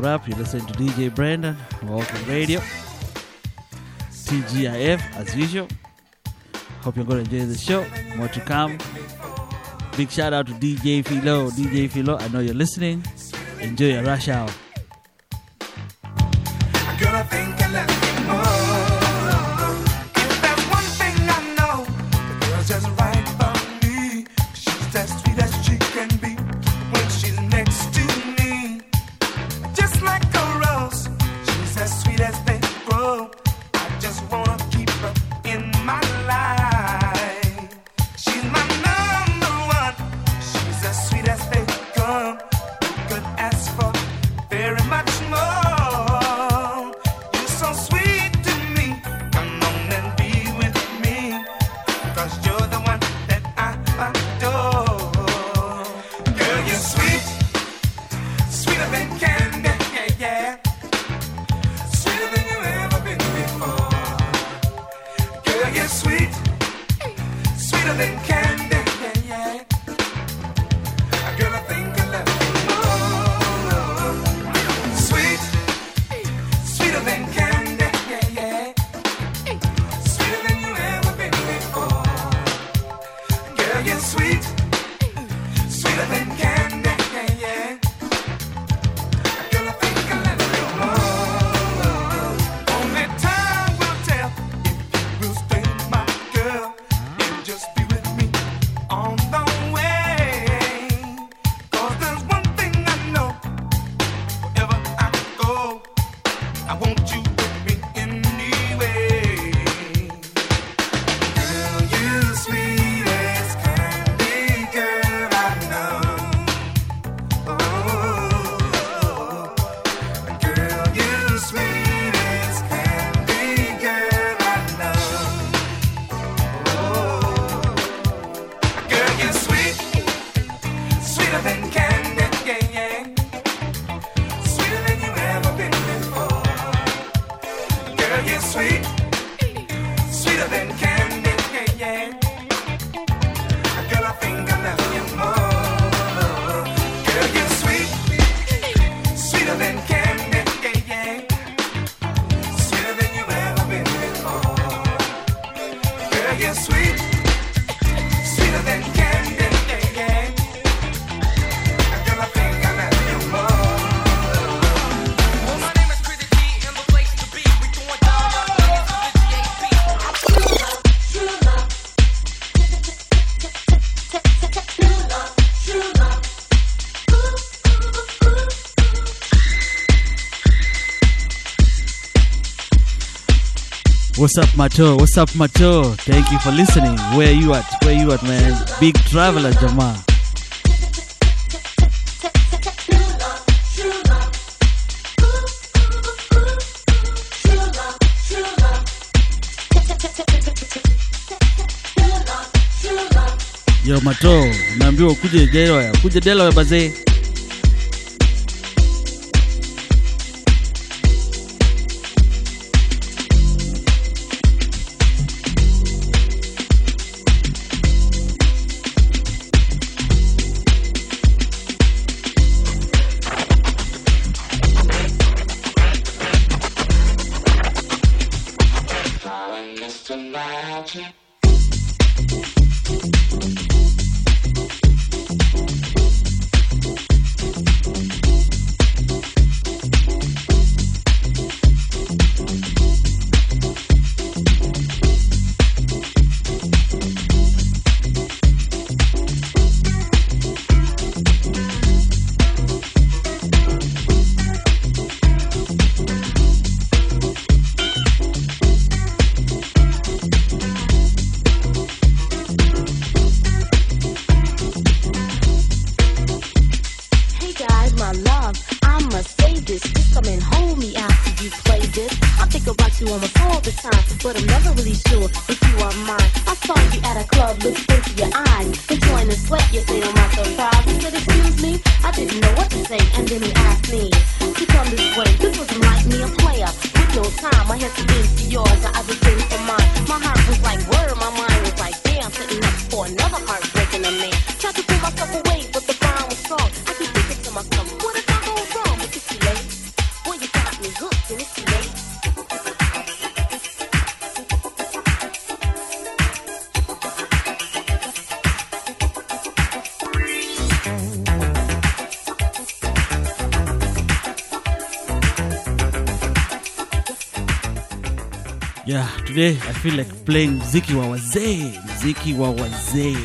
what up? You're listening to DJ Brendo, Walking Radio, TGIF as usual. Hope you're going to enjoy the show. More to come. Big shout out to DJ Philo. DJ Philo, I know you're listening. Enjoy your rush hour. What's up, Mato? What's up, Mato? Thank you for listening. Where you at? Where you at, man? Big traveler, Jama. Yo, Mato, umeambiwa kuje Delaware, kuje Delaware bazee. but I'm never. today I feel like playing Ziki wa wazee, mziki wa wazee.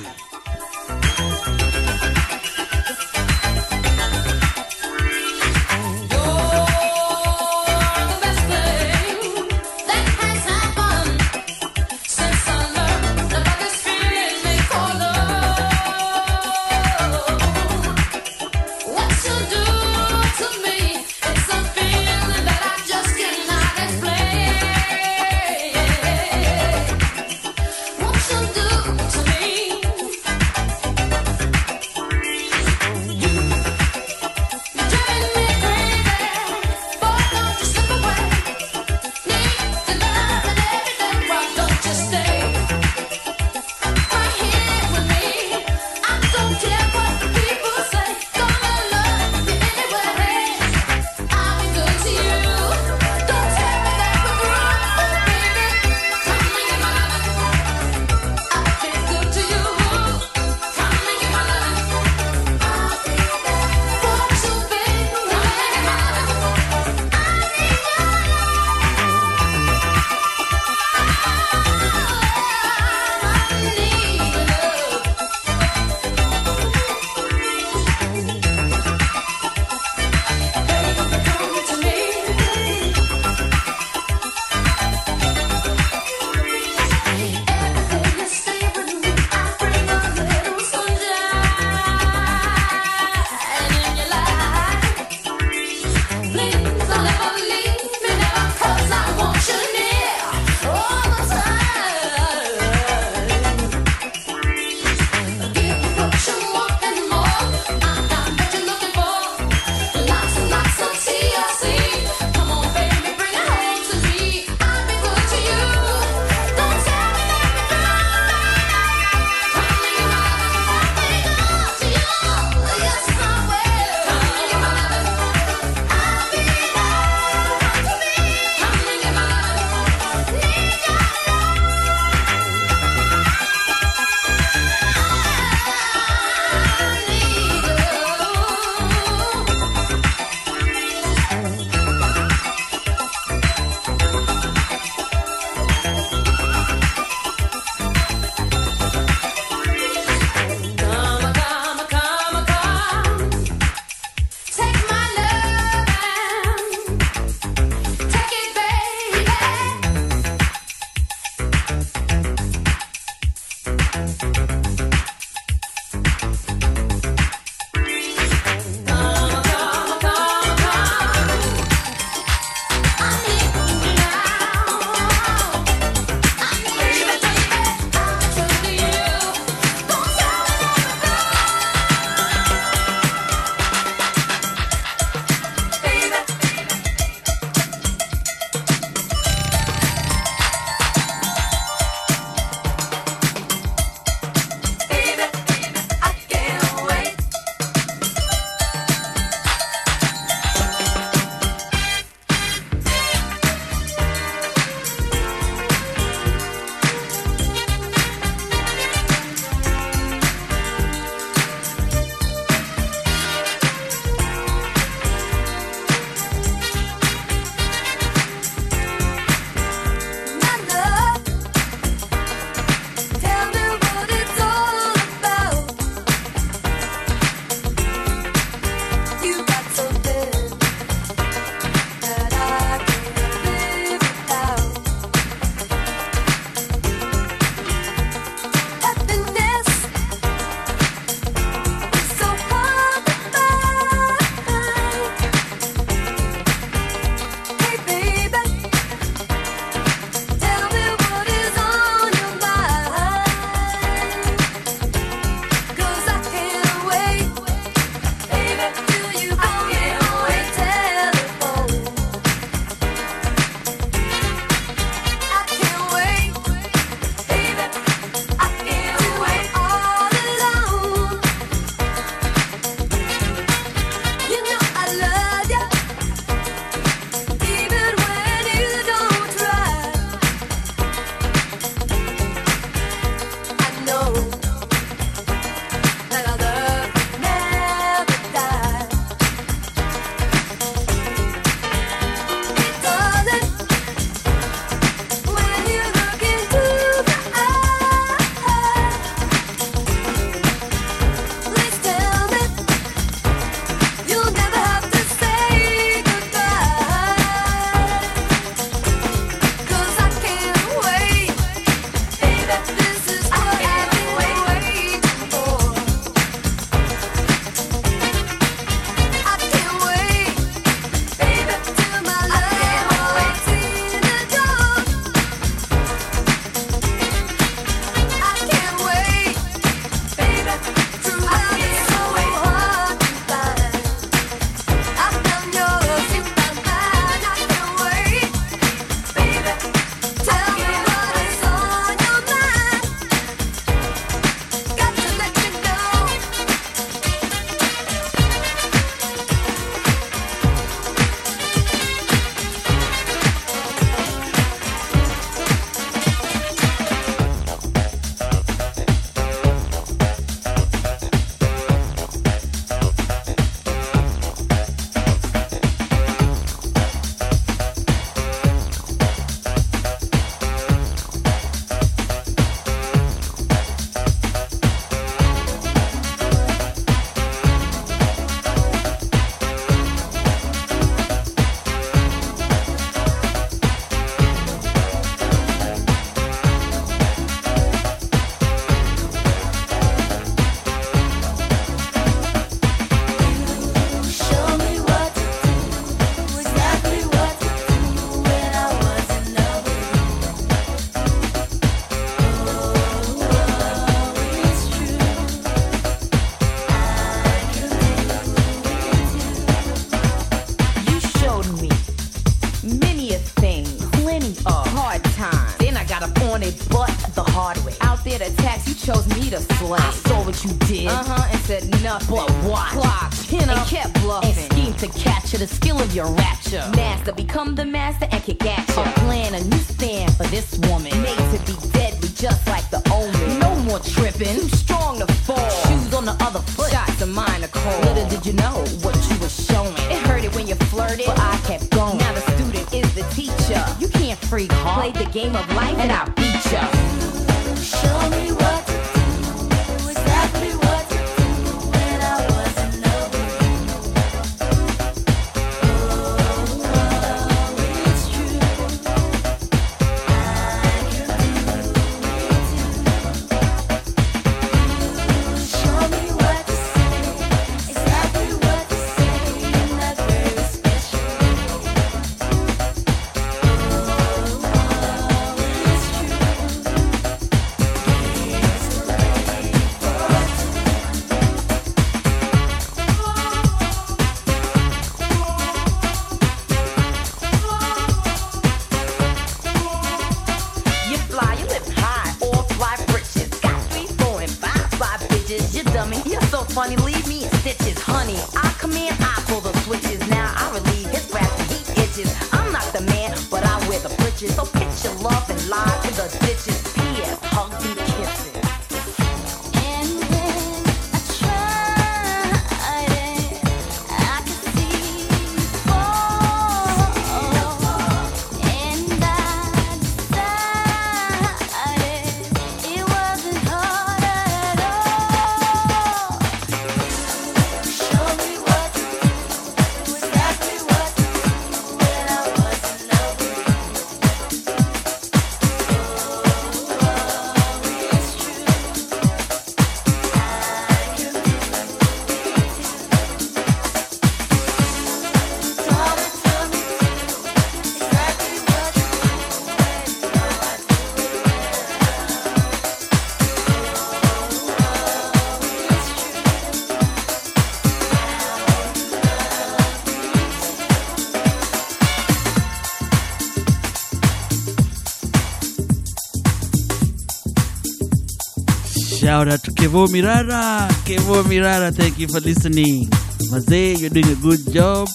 Kevo Mirara. Kevo Mirara, thank you for listening. Maze, you're doing a good job.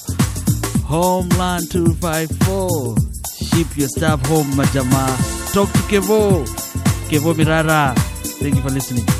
Homeland 254. Ship your stuff home, Majama. Talk to Kevo. Kevo Mirara. Thank you for listening.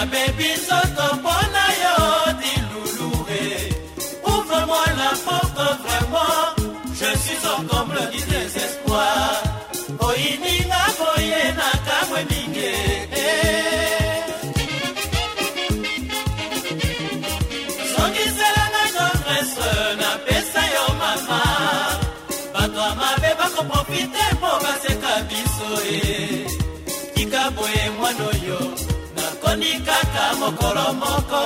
Kana bebi nzoto mpo na yo dilulure. Ouvre-moi la porte vraiment je suis au comble du désespoir. Oyininga boye na kamwe mingi. Zongiselanga tendresse napesa yo mama. Bato ya mabe bakoprofite mpo baseka biso e tika boye mwana oyo nakoni kaka moko.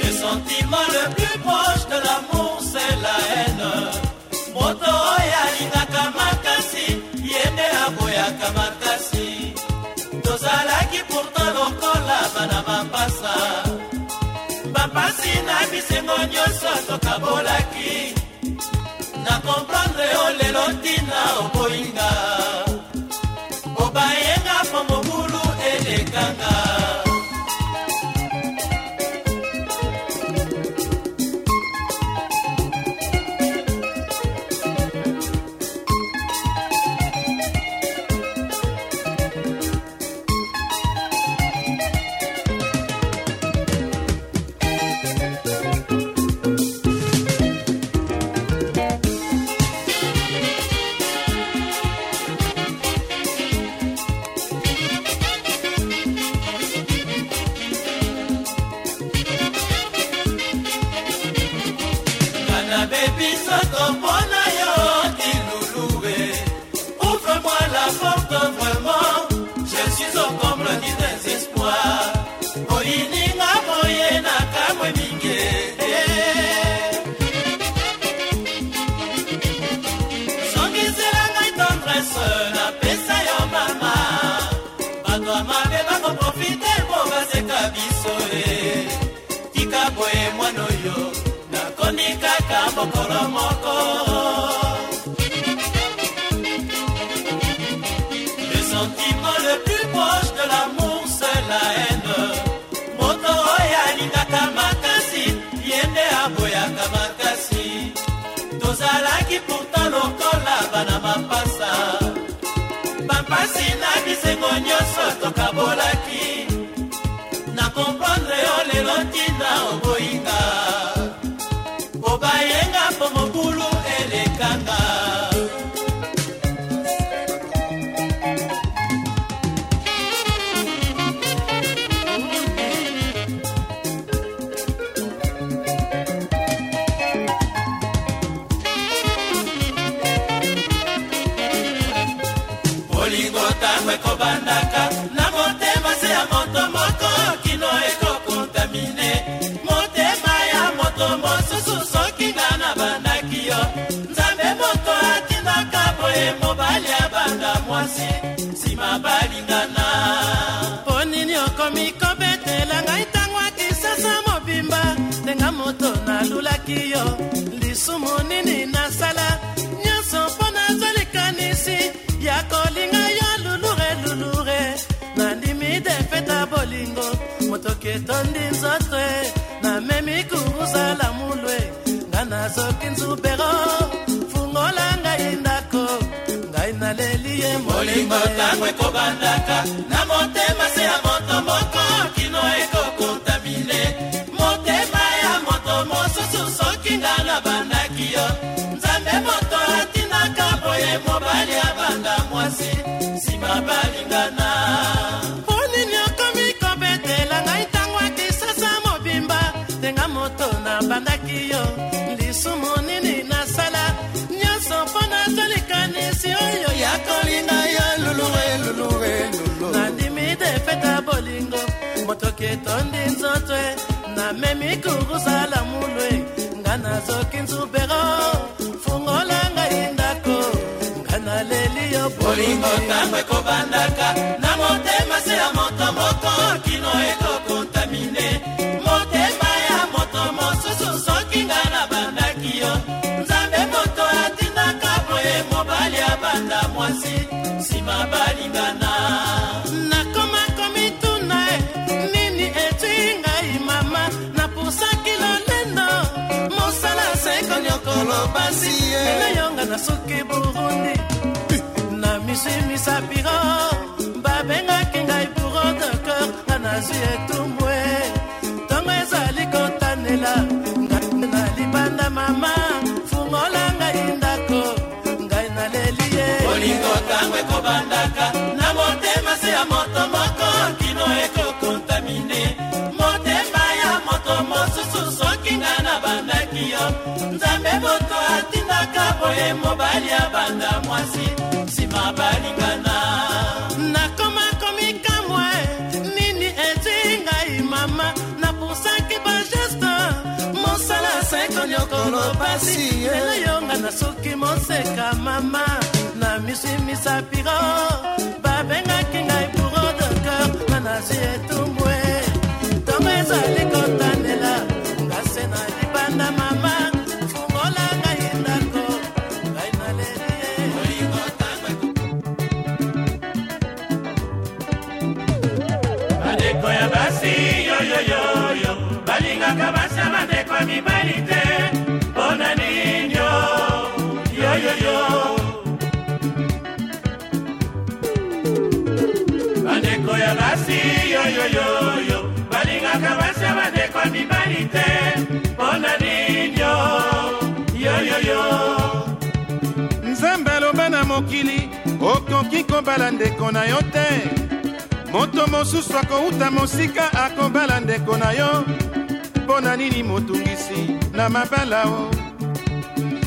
Le sentiment le plus proche de l'amour c'est la haine. Moto oyo alingaka makasi ye aboyaka makasi tozalaki pourtant lokola bana mapasa. Bapasi na bisengo nyonso tokabolaki. Na komprendre yo lelo ntina oboyinga lelo boye mobali abanda mwasi nsima balingana. Mpo nini okomi kobetela ngai ntango akisasa mobimba? Ndenga moto nalulaki yo lisumu nini nasala? Nyonso mpo nazwa likanisi ya kolinga yo lulure lulure. Nandimi defeta bolingo motoki etondi nzoto e. Namemi kuruzala mulwe nga nazoki nzubero ngai naleli ye molingo ntango ekobandaka. Na motema se ya moto moko kino ekokuta bile. Motema ya moto mosusu soki nga nabandaki yo. Nzambe moto atindaka boye mobali abanda ngitondi nzotswe name mikugusala mulwe nganazoki nzubero fungola ngai ndako nganaleli yo bolingo tambwe kobandaka basi elayonga na suki burundi. Na miswi misapiro babengaki ngai buro de cœur nga nazwi etumbwe. Ntongo ezali kotanela ngai na libanda mama fungola ngai ndako ngai naleli ye. Bolingo ntango ekobandaka nabandaki yo. Nzambe moto atindaka boye mobali abanda mwasi. Nsima balingana. Nakomako mikamwa nini eti ngai mama? Napusaki bageste mosala seko nyokolo pasi. Elayonga na soki moseka mama. Na miswi misapiro babengaki ngai buro de cœur. Nga nazwi balingaka basa bandeko mibali te. Mpona ninyo yoyoyo bandeko ya basi yoyoyoyo balingaka basa bandeko mibali te. Mpona ninyo yoyoyo nzambe aloba na mokili okoki kobala ndeko na yo te. Moto mosusu akouta mosika akobala ndeko na yo mpo na nini motungisi? Na mabala o.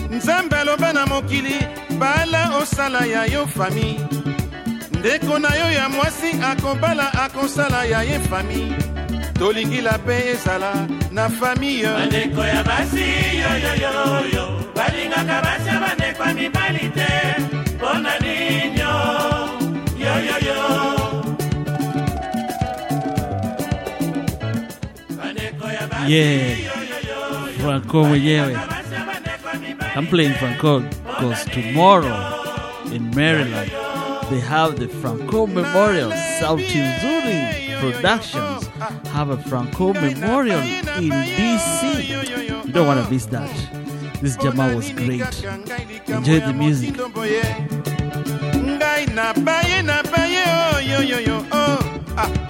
Nzambe aloba na mokili bala osala ya yo fami. Ndeko na yo ya mwasi akobala akosala ya ye fami. Tolingila mpe ezala na famiye bandeko ya basi yoyoyoyo balingaka basi ya bandeko ya mibali te Yeah, Franco mwenyewe. I'm playing Franco because tomorrow in Maryland they have the Franco Memorial. Sauti Nzuri Productions have a Franco Memorial in DC. You don't want to miss that. This Jama was great. Enjoy the music. oyoyoyo oh, ah.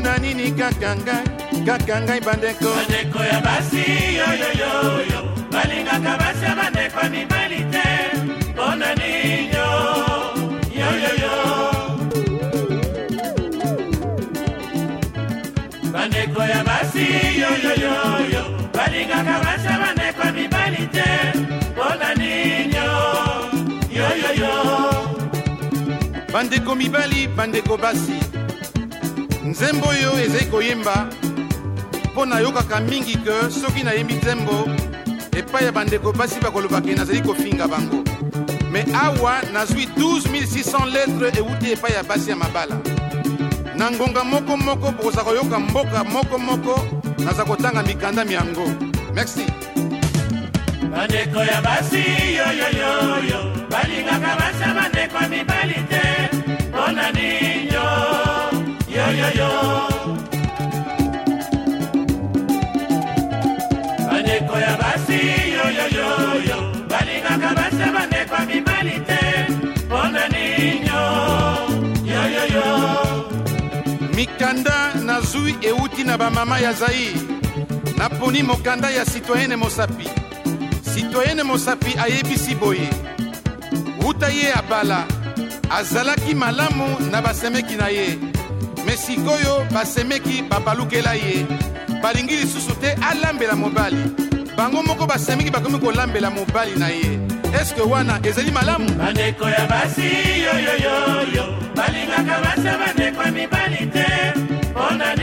Mpo na nini kaka ngai kaka ngai bandeko. Bandeko ya basi yoyoyoyo balingaka basi ya bandeko mibali te. Mpona ninyo. Yoyoyo bandeko ya basi yoyoyoyo balingaka basi ya bandeko mibali te. Mpona ninyo. Yoyoyo bandeko mibali bandeko basi nzembo oyo ezali koyemba mpo nayokaka mingi ke soki nayembi nzembo epai ya bandeko basi bakolobaka nazali kofinga bango. Me awa nazwi 12600 lettre euti epai ya basi ya mabala. Na ngonga moko moko bokoza koyoka mboka moko moko naza kotanga mikanda miyango merci. Bandeko ya basi yoyoyoyo balingaka basi ya bandeko mibali te. Mpona ninyo yoyoyo bandeko ya basi yoyoyoyo balingaka basi bandeko ya mibali te. Mpona ninyo. Yoyoyo mikanda nazwi euti na bamama ya zair naponi mokanda ya sitoyene mosapi. Sitoyene mosapi ayebisi boye. Wuta ye abala azalaki malamu na basemeki na ye me sikoyo basemeki babalukela ye. Balingi lisusu te alambela mobali. Bango moko basemeki bakomi kolambela mobali na ye. Eske wana ezali malamu? Bandeko ya basi yoyoyoyo balingaka basa bandeko ya mibali te. Mpona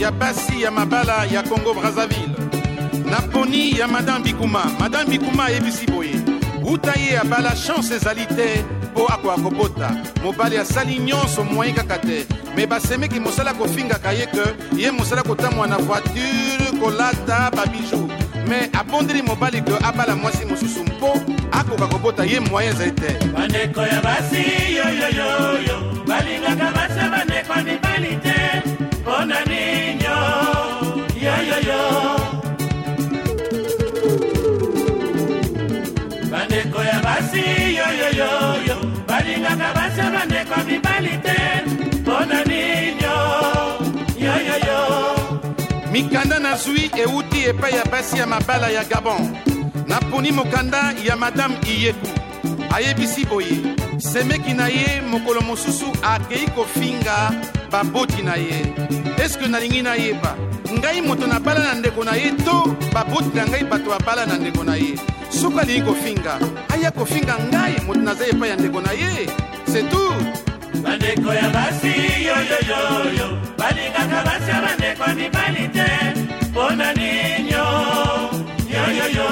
ya basi ya mabala ya congo brazzaville. Na poni ya madame bikuma madame bikuma ayebisi boye. Wuta ye abala chance ezali te mpo akoka kobota mobali asali nyonso moyen kaka te. Me basemeki mosala kofingaka ye ke ye mosala kotamwa na voiture kolata babiju me abondeli mobali ke abala mwasi mosusu mpo akoka kobota ye moyen ezali te. Bandeko ya basi yoyoyoyo balingaka basa bandeko mibali te balingaka basa bandeko mibali te. Mpona ninyo yoyoyo mikanda na zwi ewuti epai ya basi ya mabala ya gabon. Naponi mokanda ya madame iyeku. Ayebisi boye. Semeki na ye mokolo mosusu akei kofinga baboti na ye. Eske nalingi nayeba? Ngai moto nabala na ndeko na ye to baboti na ngai bato babala na ndeko na ye soki alingi kofinga. Aya kofinga ngai moto naza epai ya ndeko na ye. C'est tout. Bandeko ya basi yoyoyoyo. Balingaka basi ya bandeko ya mibali te. Mpona ninyo yoyoyo.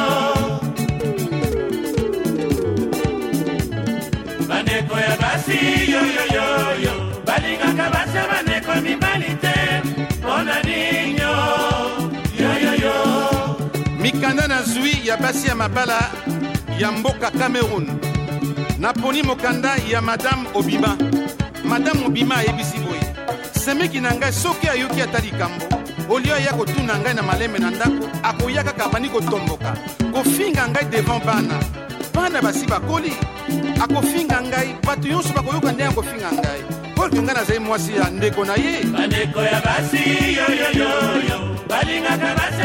Bandeko ya basi yoyoyoyo. Balingaka basi ya bandeko ya mibali mikanda na zwi ya basi ya mabala ya mboka cameroun. Naponi mokanda ya madame obima madame obima ayebisi boye. Semeki na ngai soki ayoki ata likambo olio aya kotuna ngai na malembe na ndako akoya kaka abandi kotomboka. Kofinga ngai devant bana. Bana basi bakoli. Akofinga ngai bato nyonso bakoyoka ndenge akofinga ngai. Polke ngai nazali mwasi ya ndeko na ye. Bandeko ya basi yoyoyoyo balingaka basi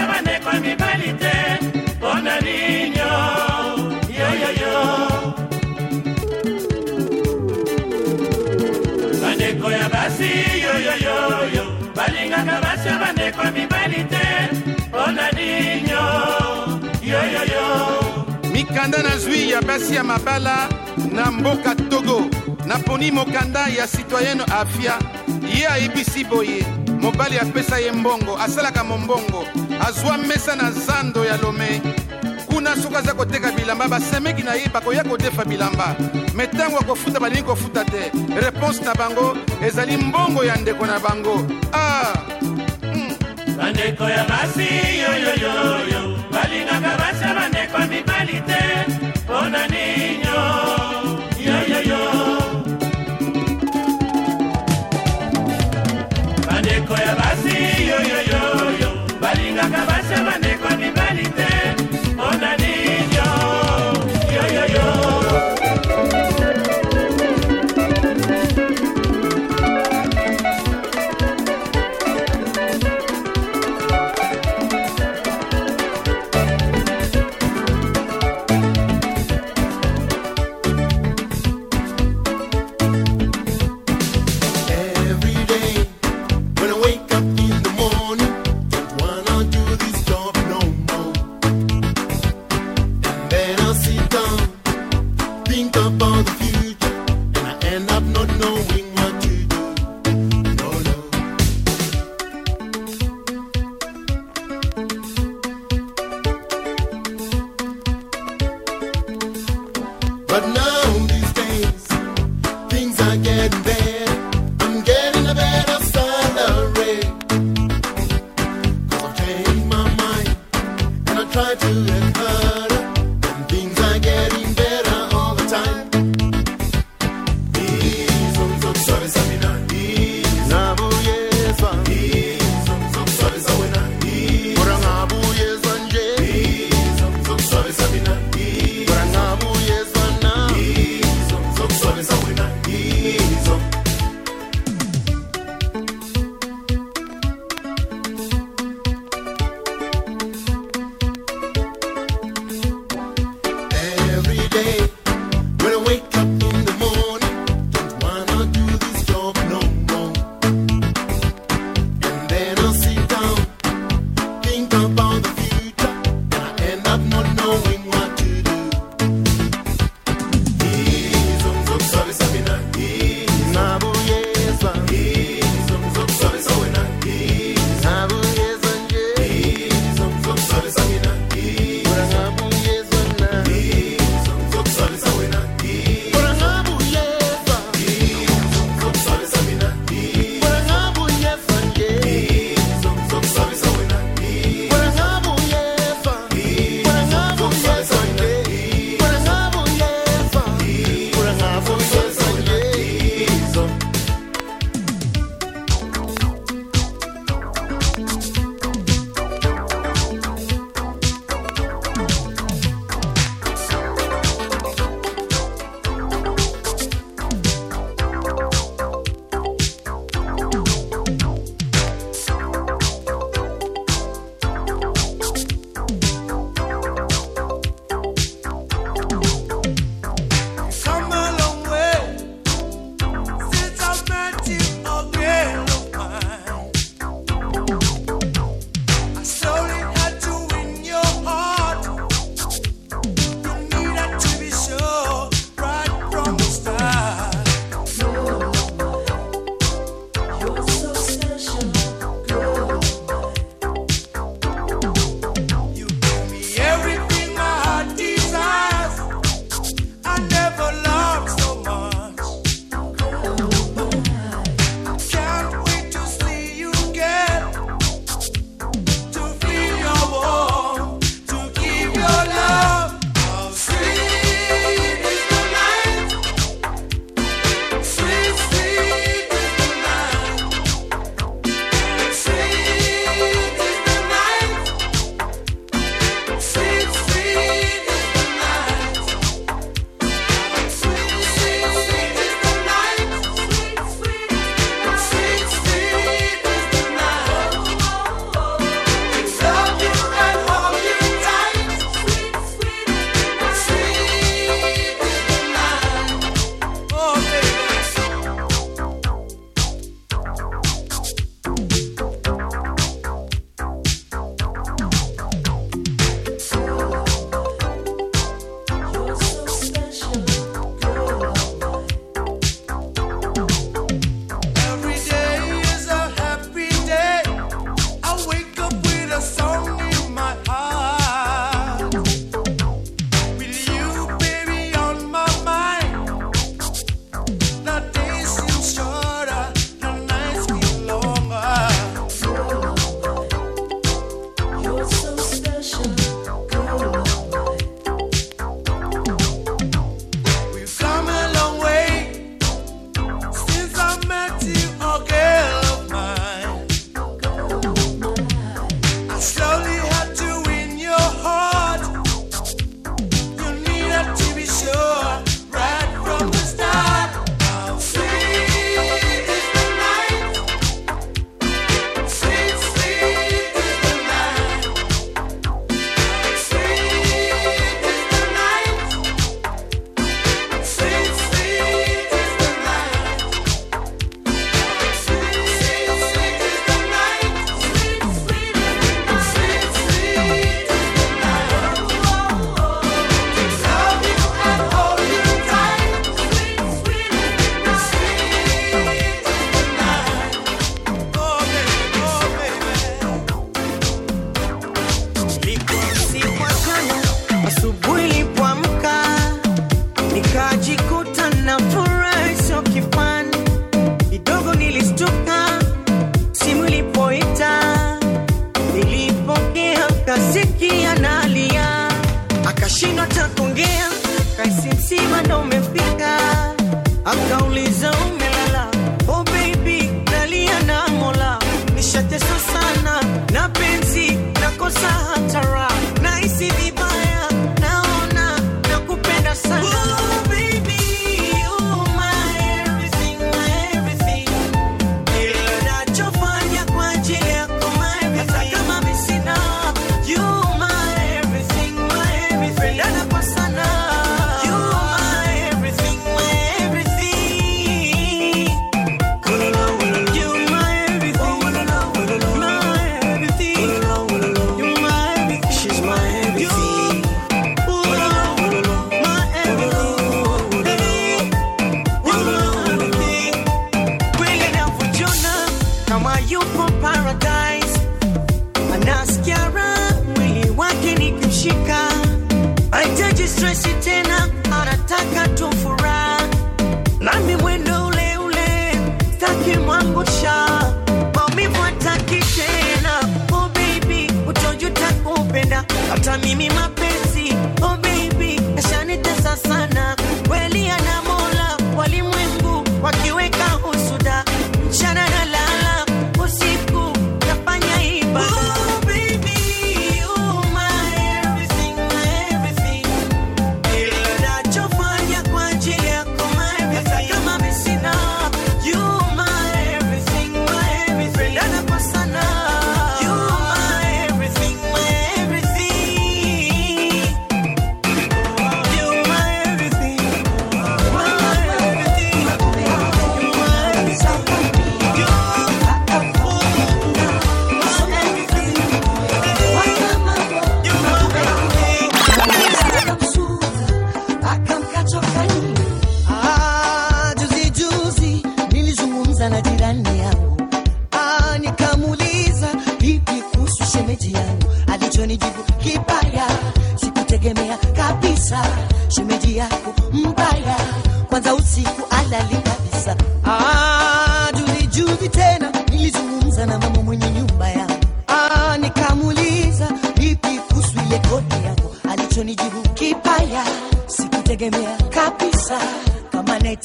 mikanda na zwi ya basi ya mabala na mboka togo. Naponi mokanda ya citoyenne afia. Ye ayebisi boye mobali apesa ye mbongo asalaka mombongo azwa mesa na zando ya lome. Kuna soki aza koteka bilamba basemeki na ye bakoya kodefa bilamba. Me ntango akofuta balingi kofuta te. Reponse na bango ezali mbongo ya ndeko na bango. Ah. Bandeko ya basi yoyoyoyo. Balingaka basi ya bandeko ya mibali te. Mpona ninyo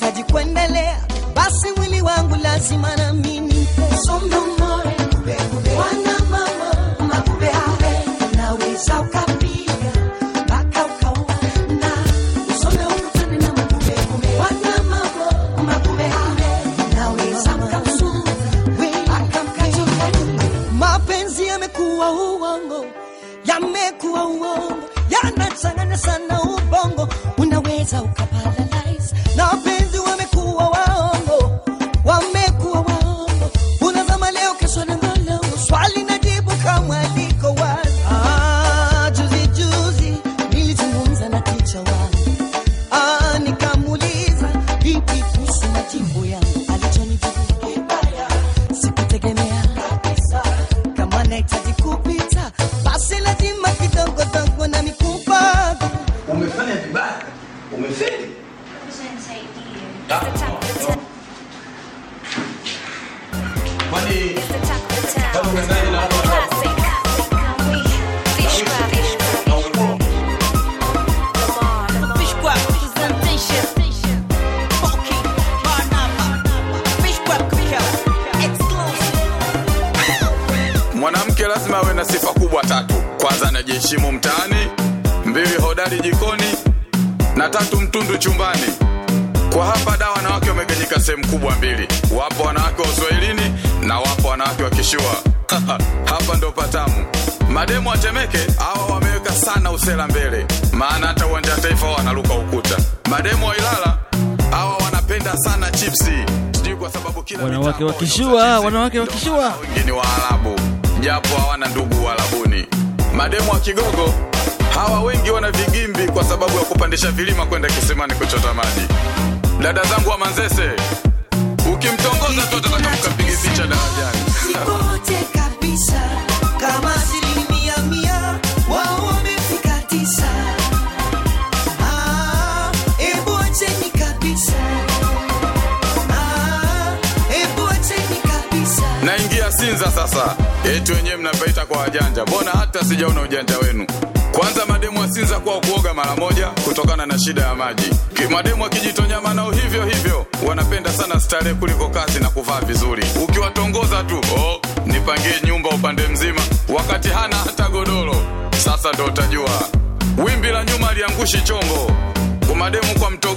nahitaji kuendelea, basi mwili wangu lazima nami nipe wanawake wakishua, wanawake wakishua. Wengine wa Arabu japo hawana ndugu Waarabuni. Mademu wa Kigogo hawa wengi wana vigimbi kwa sababu ya kupandisha vilima kwenda kisimani kuchota maji. Dada zangu wa Manzese shida ya maji. Mademu akijitonyama nao hivyo hivyo, wanapenda sana starehe kuliko kazi na kuvaa vizuri. Ukiwatongoza tu oh, nipangie nyumba upande mzima, wakati hana hata godoro. Sasa ndo utajua wimbi la nyuma liangushi chombo kumademu kwa mto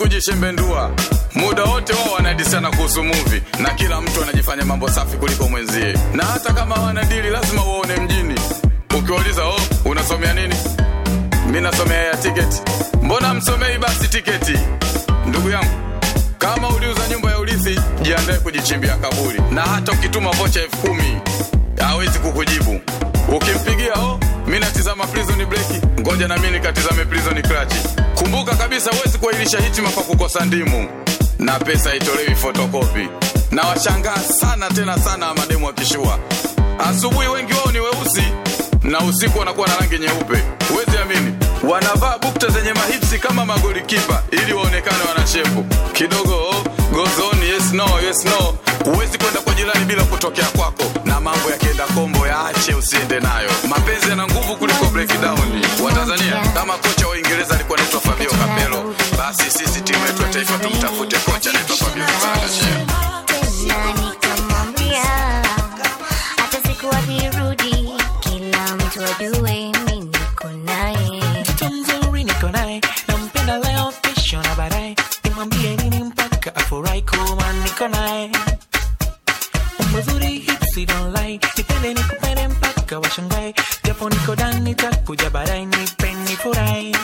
kujishembendua muda wote wao wanadisana kuhusu muvi na kila mtu anajifanya mambo safi kuliko mwenzie. Na hata kama wana dili lazima uwaone mjini. Ukiwauliza oh unasomea nini? Mi nasomea ya tiketi mbona msomei basi tiketi? Ndugu yangu kama uliuza nyumba ya urithi jiandae kujichimbia kaburi. Na hata ukituma vocha elfu kumi hawezi kukujibu. Ukimpigia oh, mi natizama prison break ngoja na mi nikatizame prison clutch kumbuka kabisa huwezi kuahirisha hitima kwa kukosa ndimu. Na pesa itolewi fotokopi na washangaa sana tena sana mademu wakishua. Asubuhi wengi wao ni weusi na usiku wanakuwa na rangi nyeupe. Huwezi amini. Wanavaa bukta zenye mahipsi kama magolikipa ili waonekane wanashepu kidogo oh, goes on, yes no, yes no. Huwezi kwenda kwa jirani bila kutokea kwako. Na mambo yakienda kombo yaache usiende nayo. Mapenzi yana nguvu kuliko breakdown wa tanzania kama kocha wa uingereza alikuwa anaitwa fabio Capello, basi sisi timu yetu ya taifa tumtafute kocha anaitwa fabio naye nampenda leo kesho na baadaye nimwambie nini mpaka afurahi mpaka naye. Umazuri hipsi don't lie nipende nikupende mpaka washangae japo niko dani takuja baadaye nipende furahi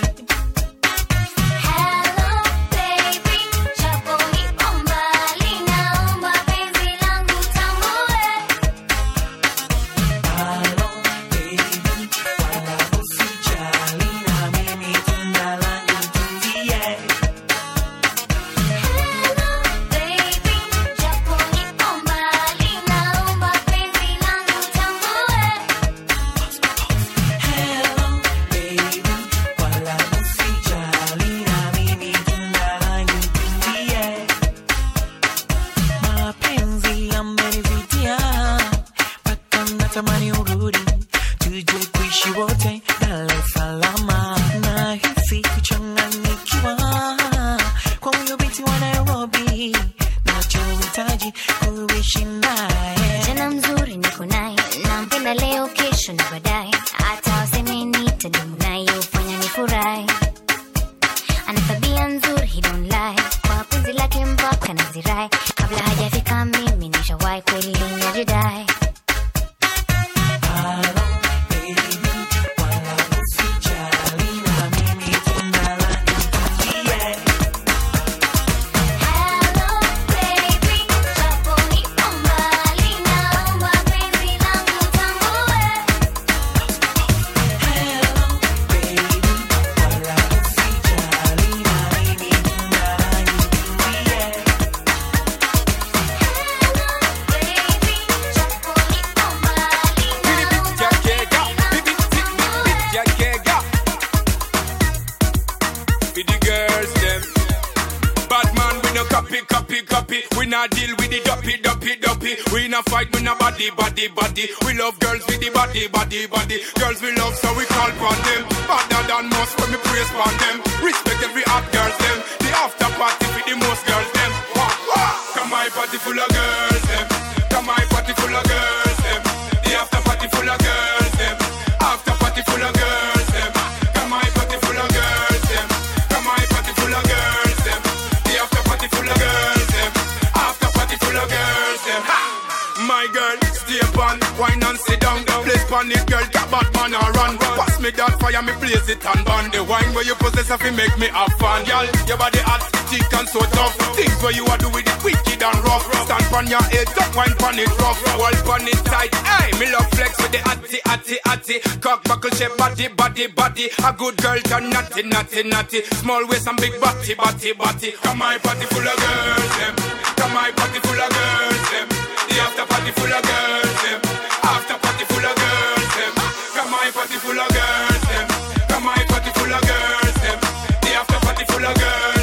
rough. Pon it tight, hey, me love flex with the atty, atty, atty. Cock buckle shape body, body, body. A good girl turn natty, natty, natty. Small waist and big body, body, body. Come my party full of girls, them. Come my party full of girls, them. The after party full of girls, them. After party full of girls, them. Come my party full of girls, them. Come my party full of girls, them. The after party full of girls,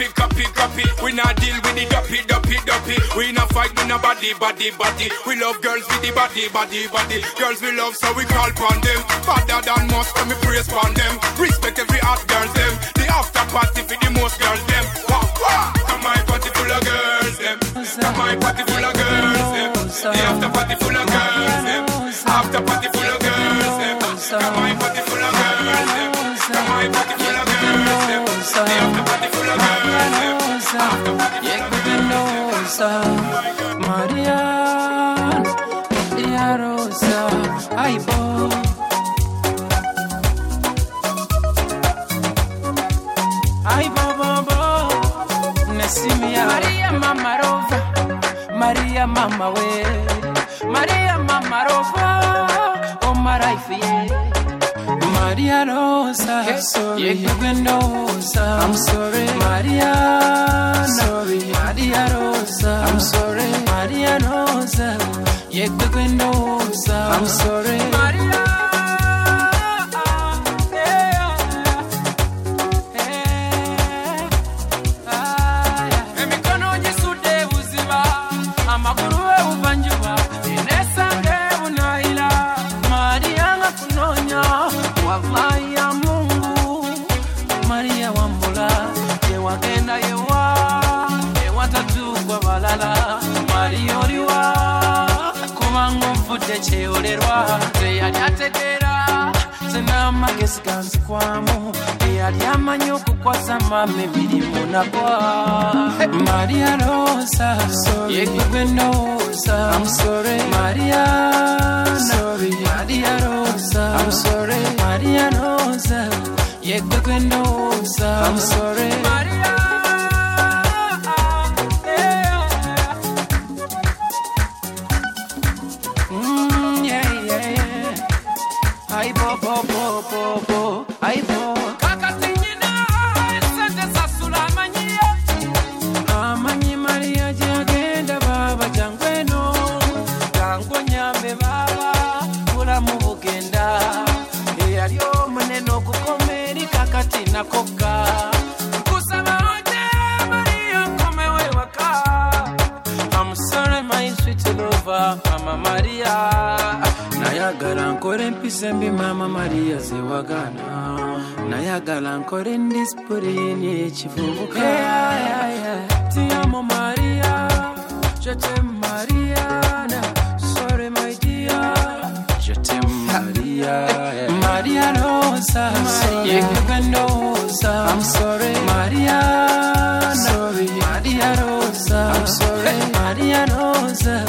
copy, copy, copy. We not deal with the duppy, duppy, duppy. We not fight with no body, body. We love girls with the body, body, body. Girls we love, so we call upon them. Father than most, so me praise upon them. Respect every hot girls, them. The after party for the most girls, them. Wah, wah. Come my party full of girls, them. Come my party full of girls, them. The after party full of girls, them. After party full of girls, them. Come my party them. Marian, Maria Rosa, ay bo. Ay bo bo bo, Nesimia. Maria Mama Rova, Maria Mama we, Maria Mama Rova, Maria Rosa, sorry, Yeguendosa, I'm sorry, Maria, sorry, Maria Rosa, I'm sorry, Maria Rosa, Yeguendosa, I'm sorry, Maria. Teyali ategeera senamagezi ganzikwamu eyali amanyi okukwasa mama emirimu nagwa maria rosa yegwe ndowooza maria maria rosa. Maria rosa yegwe ndowooza maria pô, pô, pô, pô. Empisa Mama Maria zewagana. Nayagala nkole ndisipulini ekivubuka. Ti amo Maria, je Mariana. Sorry, my dear, Maria. Maria Rosa. I'm sorry, Maria. Maria Rosa. I'm sorry, Maria Rosa.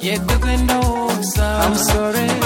Yegugandosa. I'm sorry,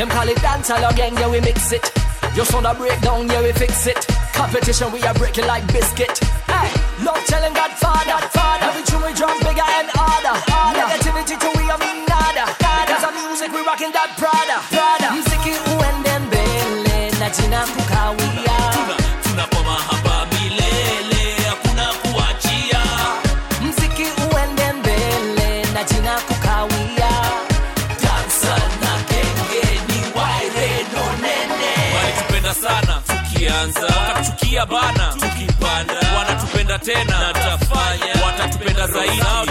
Them call it dancehall again, yeah we mix it. Your sound a break down, yeah we fix it. Competition we are breaking like biscuit. Tena tafanya watatupenda zaidi. Nao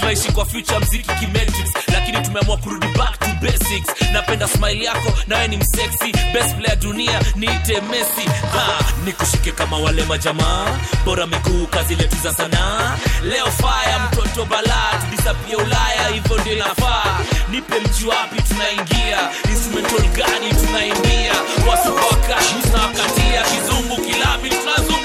tunaishi kwa future mziki kimetrics. Lakini tumeamua kurudi back to basics. Napenda smile yako nawe ni msexy. Best player dunia niite messi. Ha, nikushike kama wale majamaa. Bora miguu kazi letu za sanaa. Leo fire mtoto balaa. Tudisapia ulaya hivyo ndio inafaa. Nipe mji wapi tunaingia? Instrumental gani tunaimbia. Wasupakashi tunawakatia kizungu kilabi tunazungumzia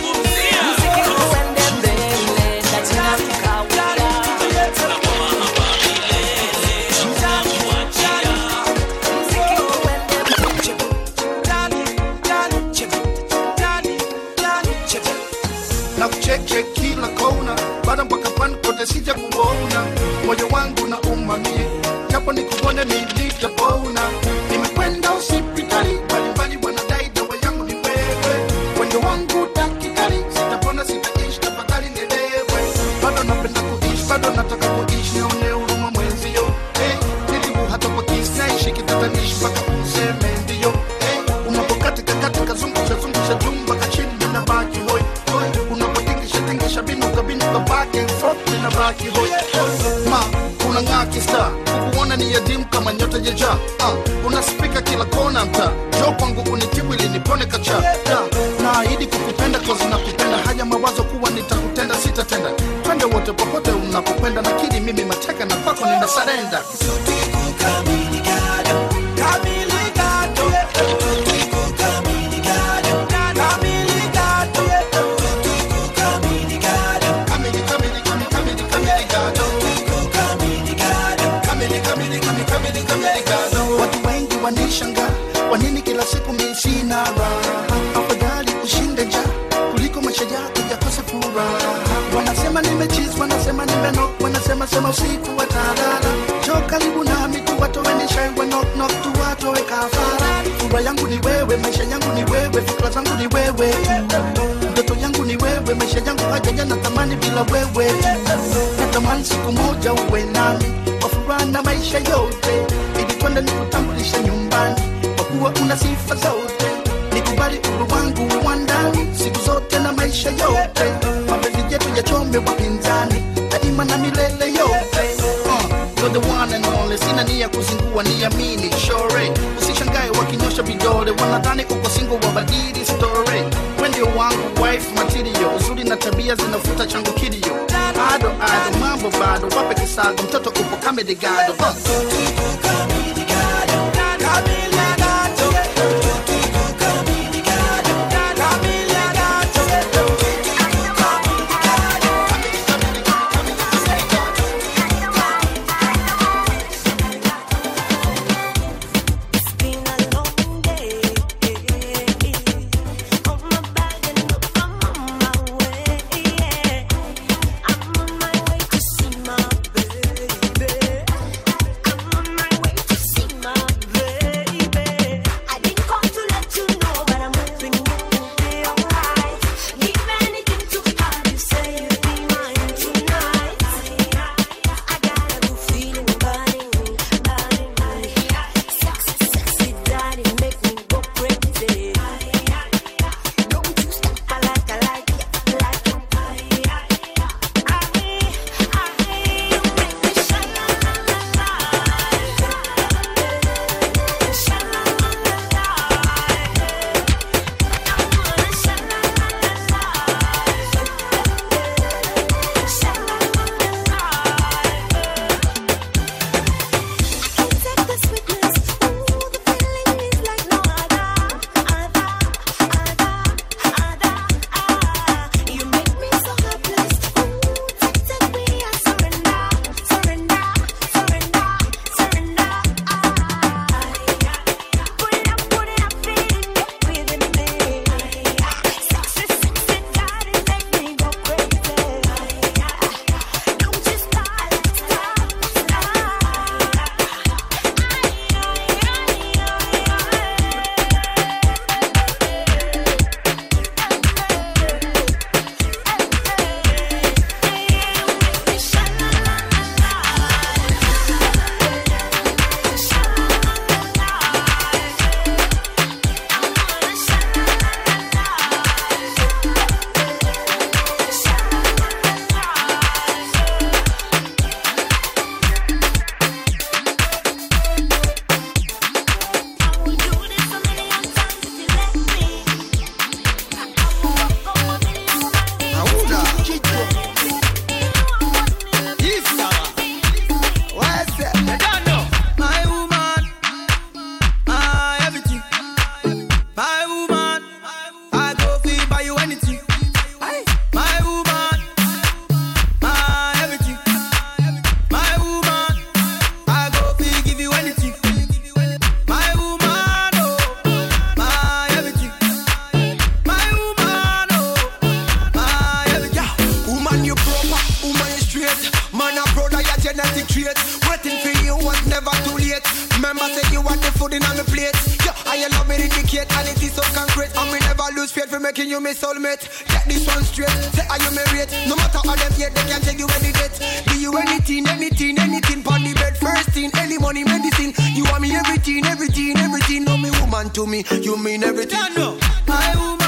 watu kwa nini kila siku mi sina raha? Afadhali ushinde nja kuliko maisha yako yakose furaha wanasema nimechiz wanasema nimenok wanasema sema usiku wa tarara. jo karibu nami tuwatoweni shangwe nok nok tuwatowe kafara. Furaha yangu ni wewe maisha yangu ni wewe fikra zangu ni wewe. Ndoto yangu ni wewe maisha yangu hajaja na thamani bila wewe. Natamani siku moja uwe nami furaha na maisha yote. Ili nikutambulisha nyumbani kwa kuwa una sifa zote. Nikubali uru wangu wa siku zote na maisha yote. Mapenzi yetu yachome wapinzani daima na milele yote you're the one and only. Sina nia kuzingua niamini. Shore usishangae wakinyosha vidole. Wanadhani uko singo wabadili story. Wendio wangu wife material. Uzuri na tabia zinafuta changu kilio ado ado mambo bado. Wape kisago mtoto upo my mentality so concrete And me never lose faith for making you my soulmate. Get this one straight, say are you married No matter how them yet, they can't take you any date. Be you anything, anything, anything Pon the bed, first thing, any money, medicine. You want me everything, everything, everything. No me woman to me, you mean everything. My woman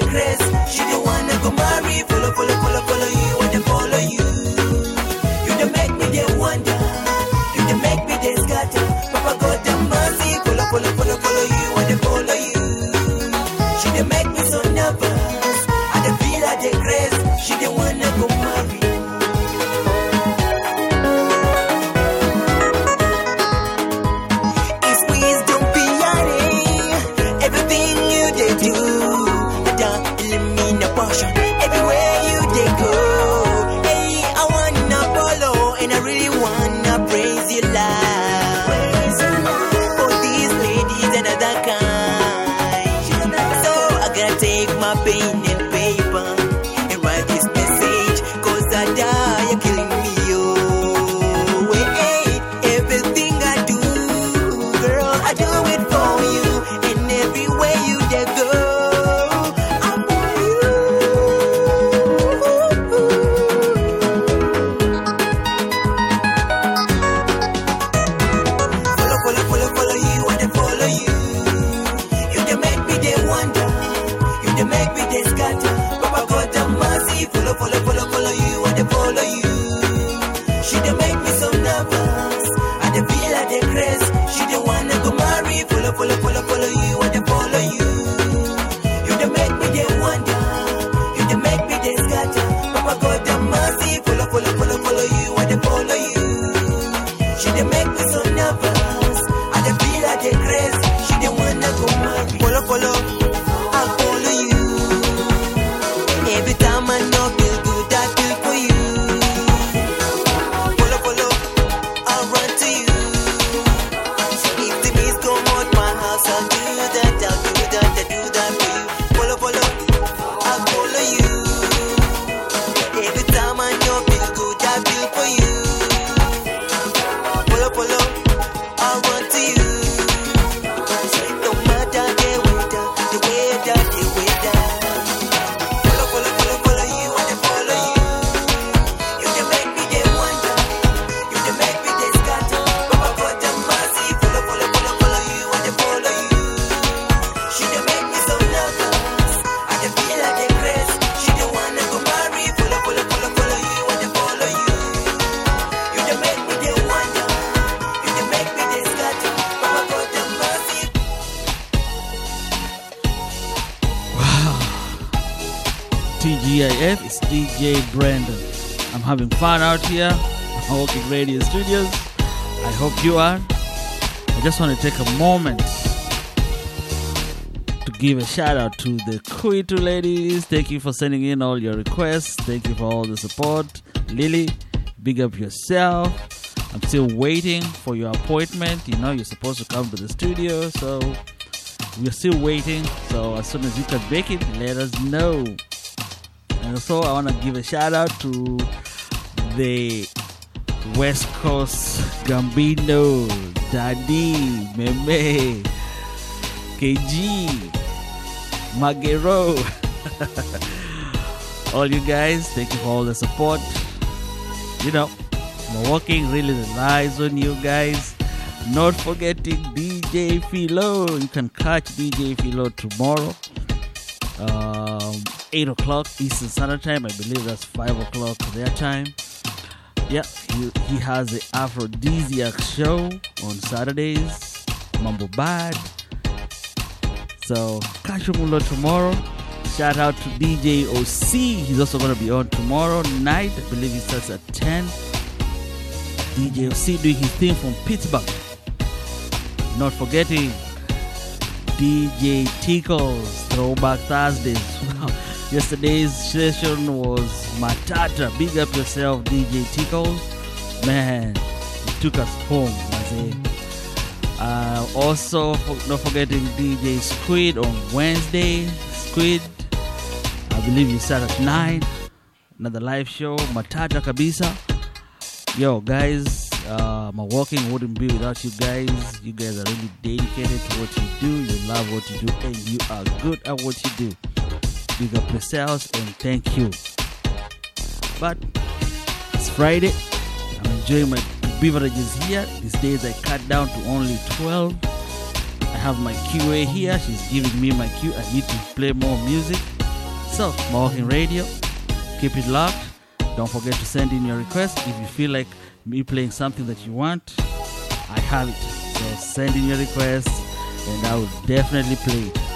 grace. don't wanna go marry. Follow, follow, follow, follow you. Fun out here. Mawalking radio studios. I hope you are. I just want to take a moment to give a shout out to the Kuitu ladies. Thank you for sending in all your requests. Thank you for all the support. Lily, big up yourself. I'm still waiting for your appointment. You know, you're supposed to come to the studio, so we're still waiting. So as soon as you can make it, let us know. And also, I want to give a shout out to the West Coast Gambino, Daddy, Meme, KG, Magero. all you guys, thank you for all the support. You know, Mawalking really relies on you guys. Not forgetting DJ Philo. You can catch DJ Philo tomorrow. Um, 8 o'clock Eastern Standard Time. I believe that's 5 o'clock their time. Yeah, he, he has the Aphrodisiac show on Saturdays. Mambo Bad. So catch him tomorrow. Shout out to DJ OC. He's also to be on tomorrow night. I believe he starts at 10. DJ OC doing his thing from Pittsburgh. Not forgetting DJ Tickles, Throwback Thursdays. Yesterday's session was Matata. Big up yourself, DJ Tickles. Man, you took us home, Mazee. Uh, also, not forgetting DJ Squid on Wednesday. Squid, I believe you start at 9. Another live show, Matata Kabisa. Yo, guys, uh, Mawalking wouldn't be without you guys. You guys are really dedicated to what you do. You love what you do, and you are good at what you do. Big up yourselves and thank you. But it's Friday. I'm enjoying my beverages here. These days I cut down to only 12. I have my QA here. She's giving me my cue. I need to play more music. So, Mawalking radio. Keep it locked. Don't forget to send in your request. If you feel like me playing something that you want, I have it. So send in your request and I will definitely play it.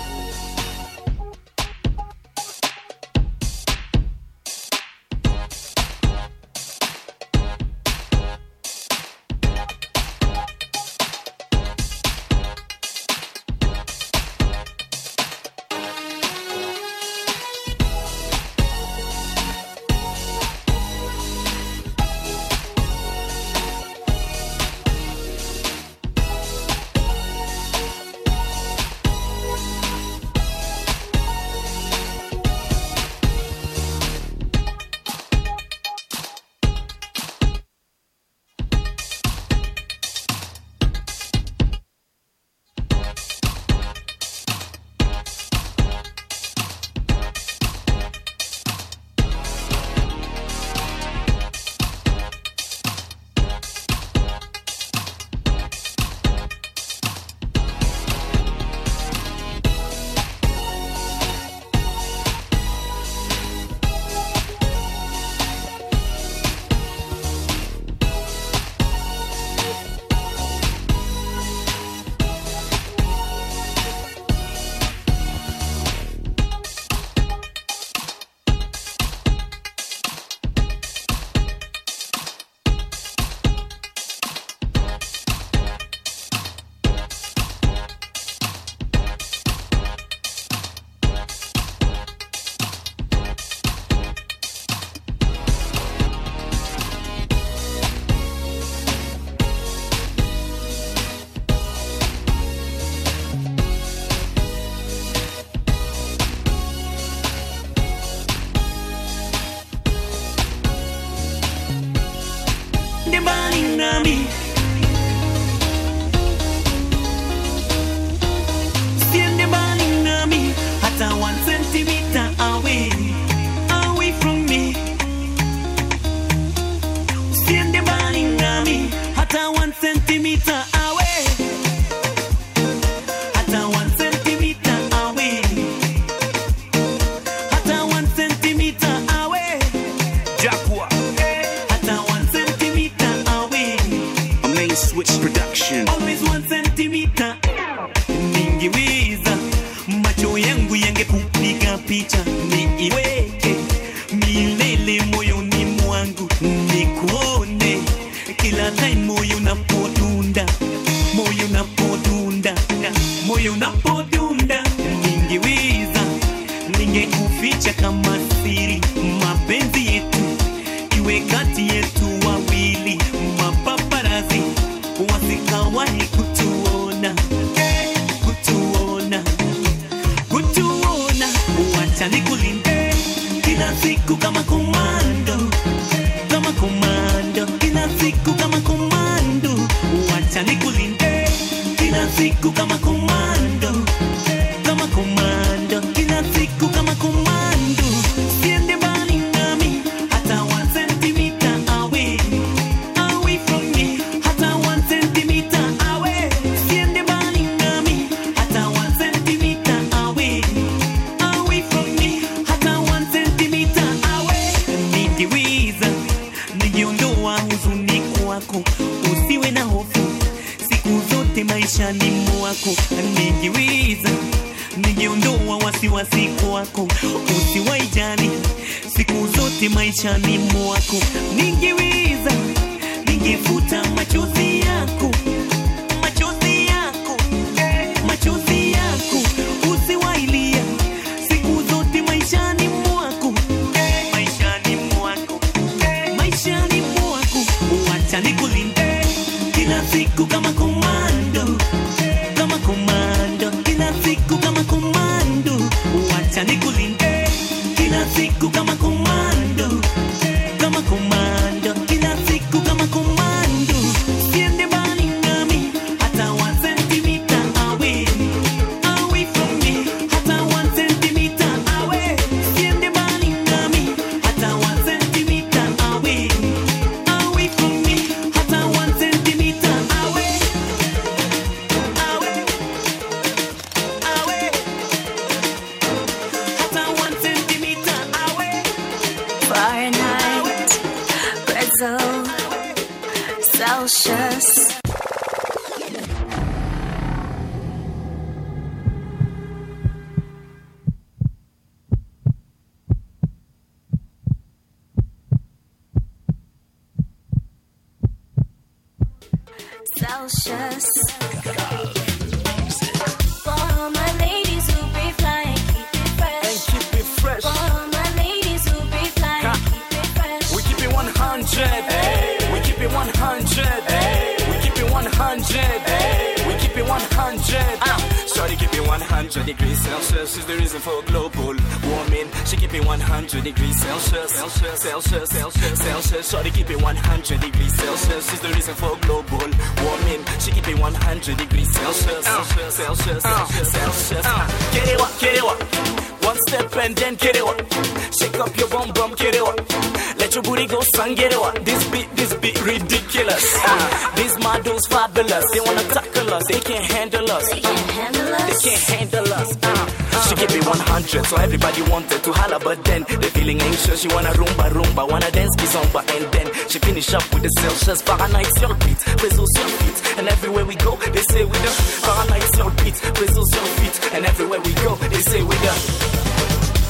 Rumba rumba, wanna dance kizomba, and then she finish up with the Celsius Fahrenheit sur beat, réseau sur beat, and everywhere we go, they say we the Fahrenheit sur beat, réseau sur beat, and everywhere we go, they say we the.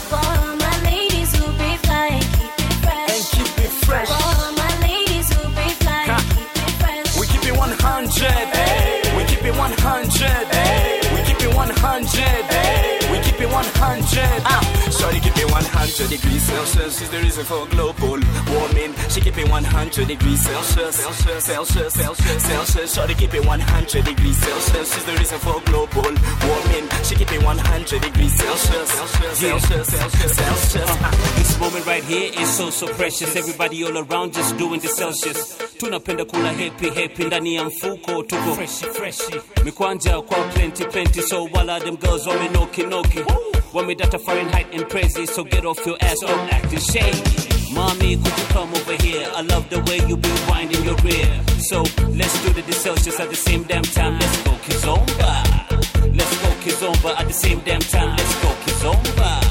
For all my ladies who be keep it fresh. And keep it fresh. For all my ladies who be keep it fresh. We keep it 100. We keep it 100. We keep it 100. We keep it 100. Ah, to the greasers. This is the reason for global warming. She keep it 100 degrees Celsius. Celsius, Celsius, Celsius, Celsius. Shorty keep it 100 degrees Celsius is the reason for global warming. She keep it 100 degrees Celsius. Celsius, Celsius, Celsius, Celsius. Ah, This moment right here is so so precious. Everybody all around just doing the Celsius. Tunapenda kula happy happy ndani ya mfuko tuko fresh fresh. Mikwanja kwa plenty plenty so while them girls wamenoki noki. Wamedata Fahrenheit and crazy so get off your ass don't acting shady. Mommy, could you come over here? I love the way you be winding your rear. So let's do the Celsius at the same damn time. Let's go Kizomba. Let's go Kizomba at the same damn time. Let's go Kizomba.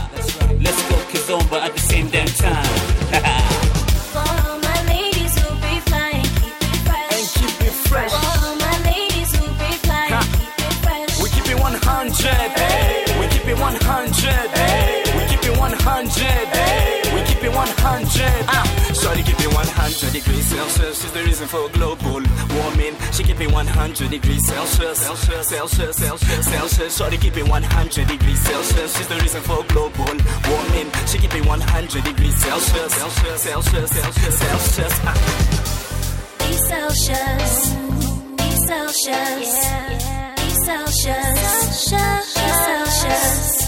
100 degrees Celsius She's the reason for global warming. She keep it 100 degrees Celsius. Celsius, Celsius, Celsius, Celsius. Shorty keep it 100 degrees Celsius She's the reason for global warming. She keep it 100 degrees Celsius. Celsius, Celsius, Celsius, Celsius. Ah. Be Celsius. Be Celsius. Be Celsius. Be Celsius. Be Celsius.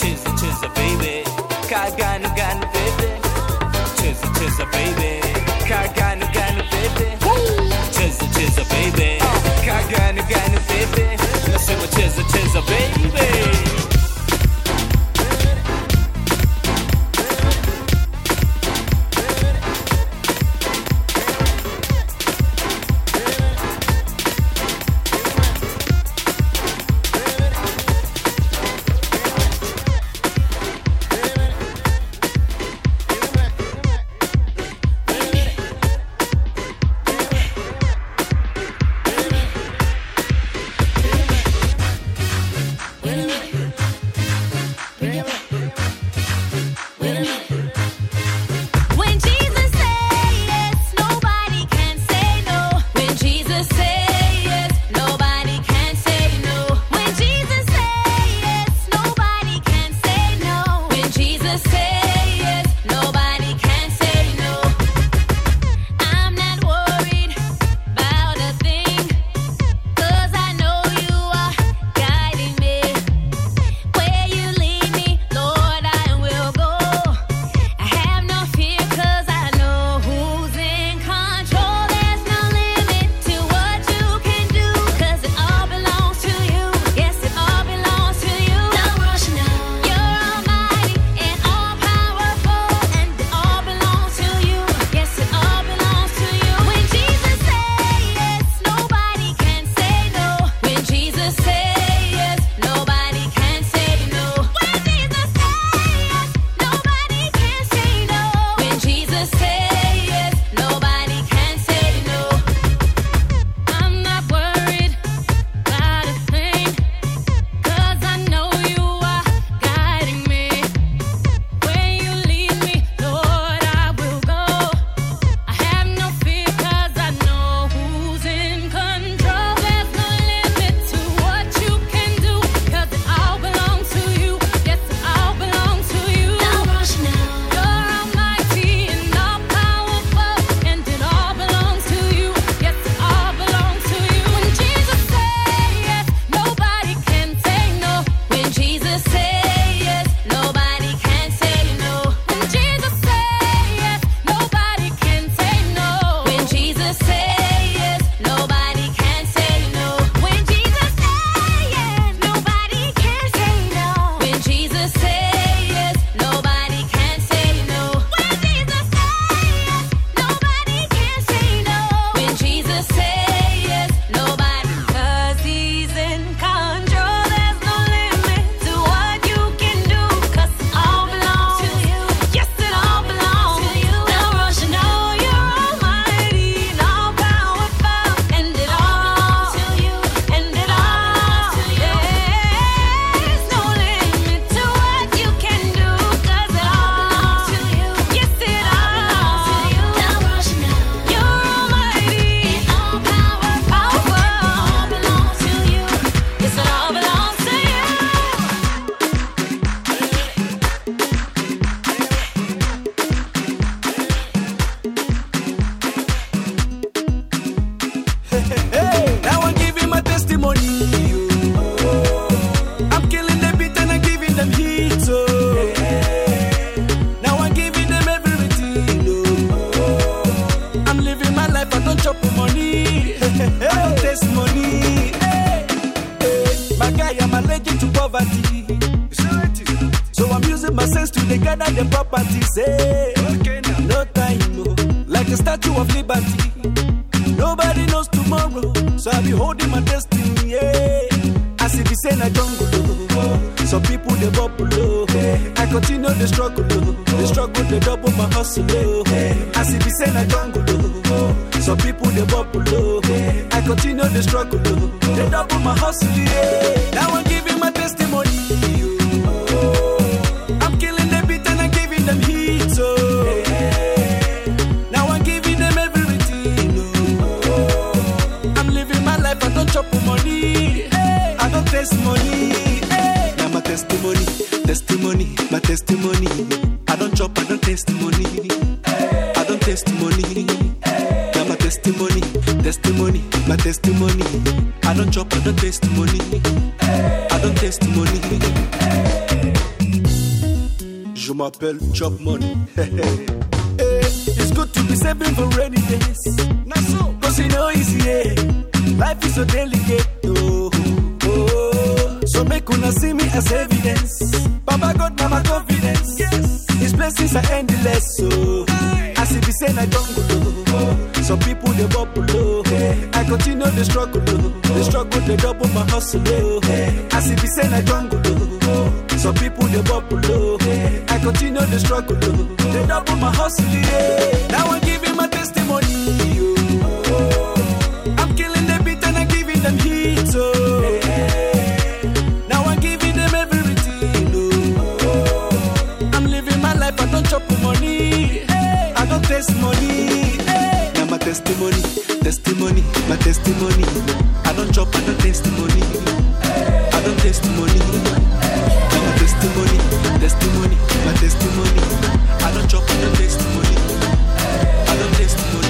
Chizza, chizza, baby. Kaganu, ganu, baby. Chizza, chizza, baby. Kaganu, ganu, baby. Chizza, chizza, baby. Kaganu, ganu, baby. Let's what chizza, chizza, baby. oh, hey. As if it's in a jungle, oh, some people they bubble, oh, hey. I continue the struggle, oh, they double my hustle. Now I'm giving my testimony, oh. I'm killing the beat and I'm giving them heat, oh, hey. testimony. Hey. Now my testimony, testimony, my testimony. I don't chop, I don't testimony testimony. My testimony, testimony, my testimony. I don't chop on the testimony. I don't testimony.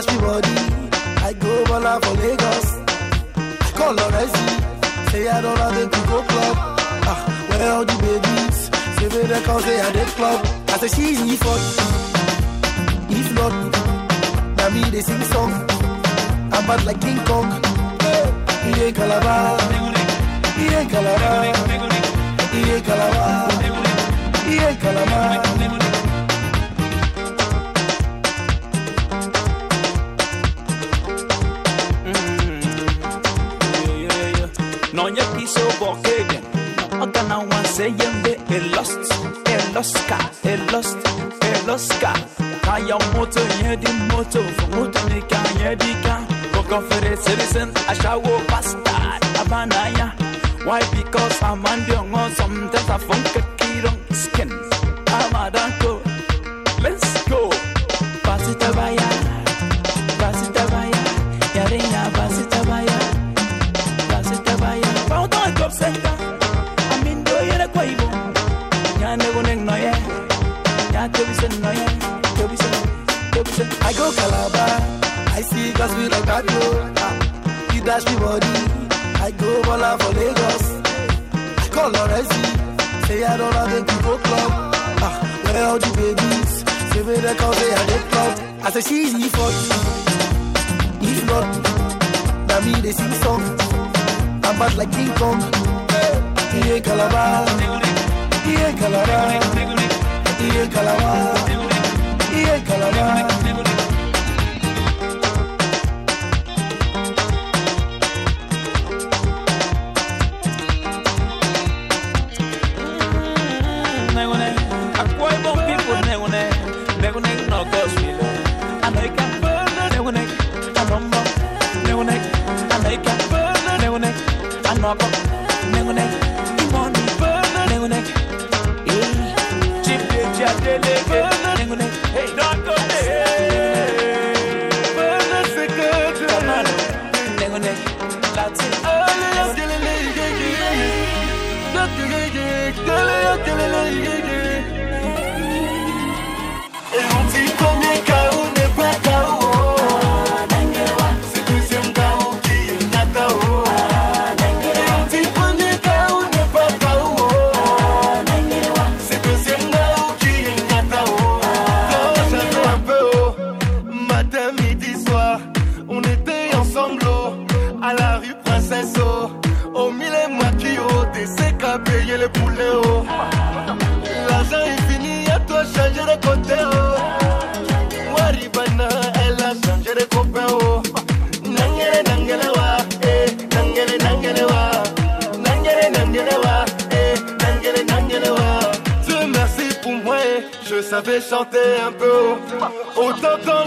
Dash me body, I go Bola for Lagos. I call Lorenzi, say I don't have to go club. Ah, where all the babies? Say me they call say I did club. I say she's me for If not, now me they sing song. I'm bad like King Kong. Hey, he ain't Calabar, he ain't Calabar, he ain't Calabar, he ain't Calabar. Någon jag piss och bakvägen. Och den här man säger det är lust. Är luska, lost, lust, lost. luska. Kan jag motor, gör din motor. För motorn ni er kan, gör din kan. Och om för det citizen, ashawo bastard. Abanaya. Why? Because I'm on the one sometimes I funk a kilo skin. I'm a danko. Let's go. Pass it away. Ah, you dash me body, I go Bola for Lagos. I call Lorenzi, say I don't have to go club. Ah, where all the babies? Say me they call say I did club. I say she's me for If not, now me they sing song. I'm bad like King Kong. He ain't Calabar, he ain't Calabar, he ain't Calabar, he ain't Calabar. Chip, chip, chip, chanter un peu. On t'entend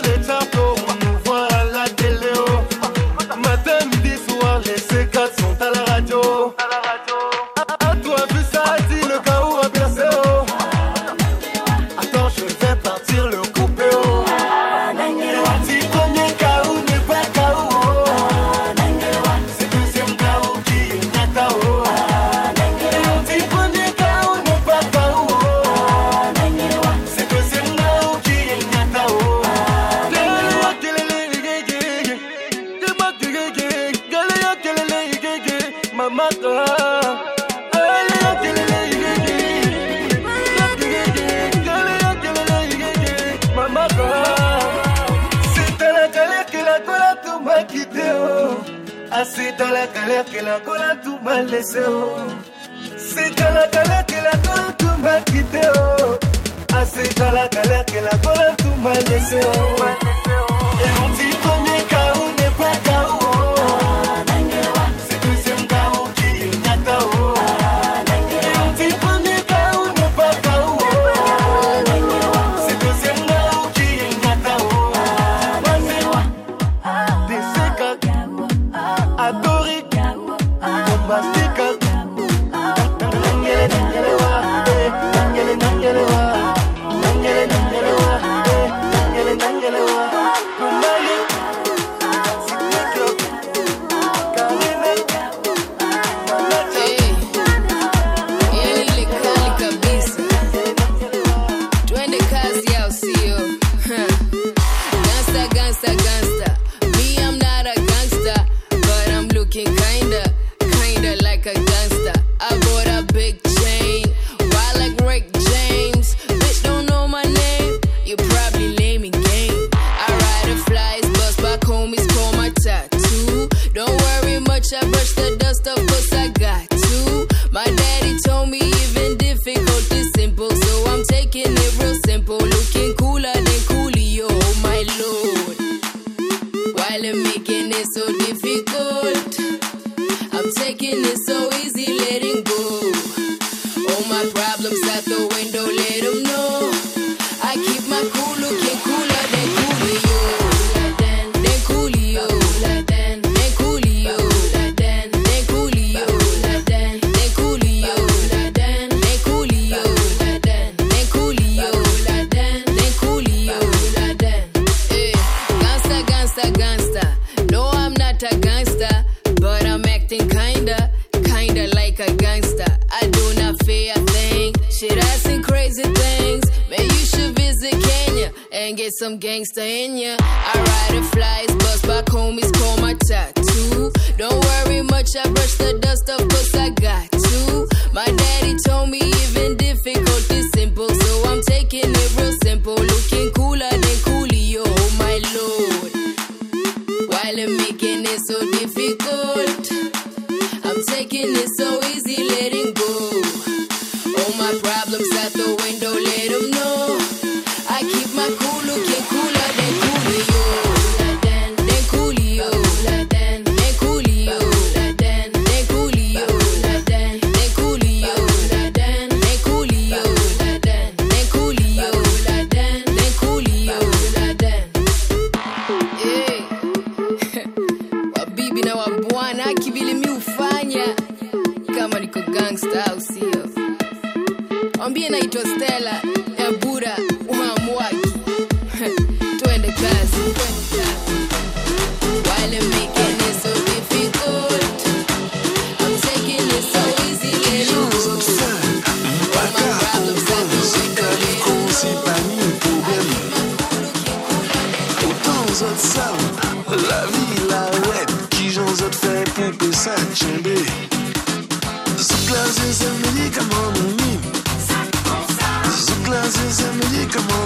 come on.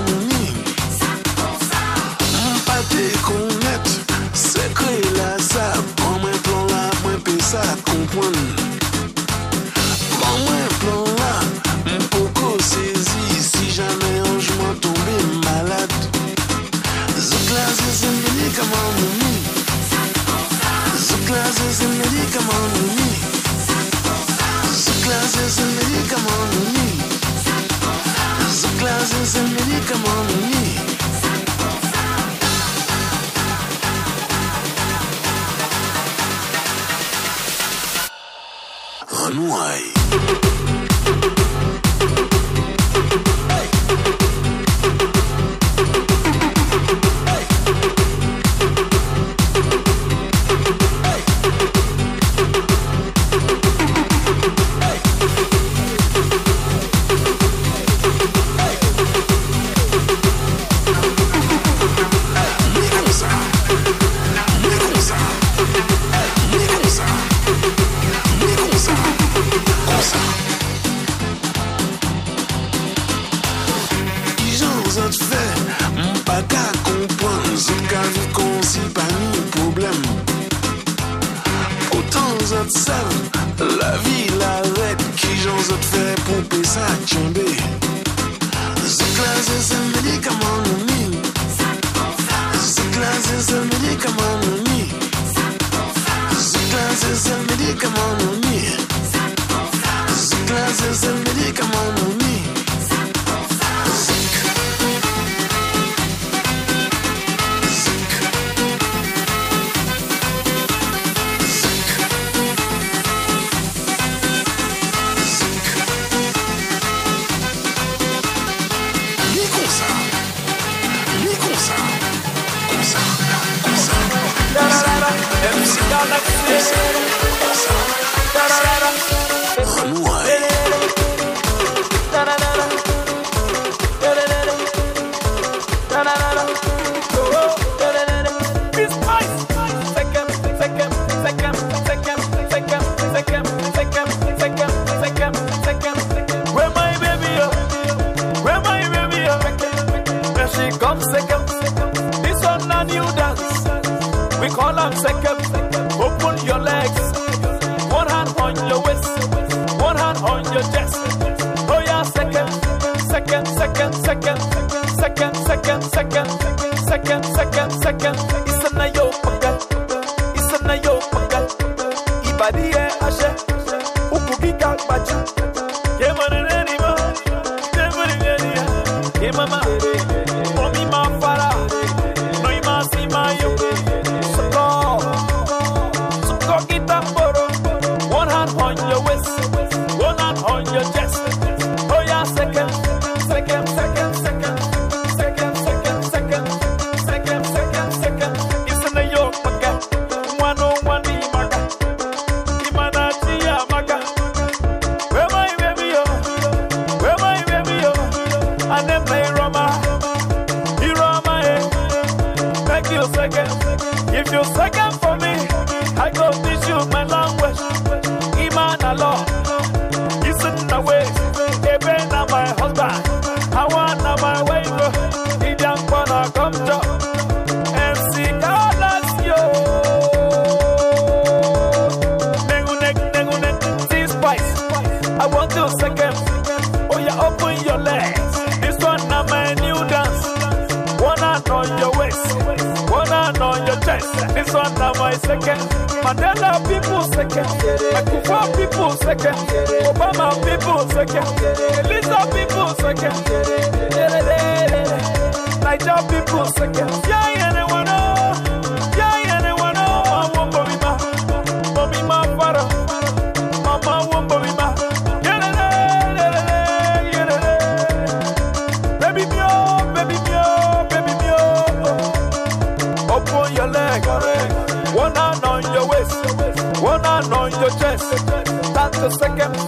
Mandela people second, Akufa people second, Obama people second, Eliza people second, Niger people second. Yeah, yeah. a second.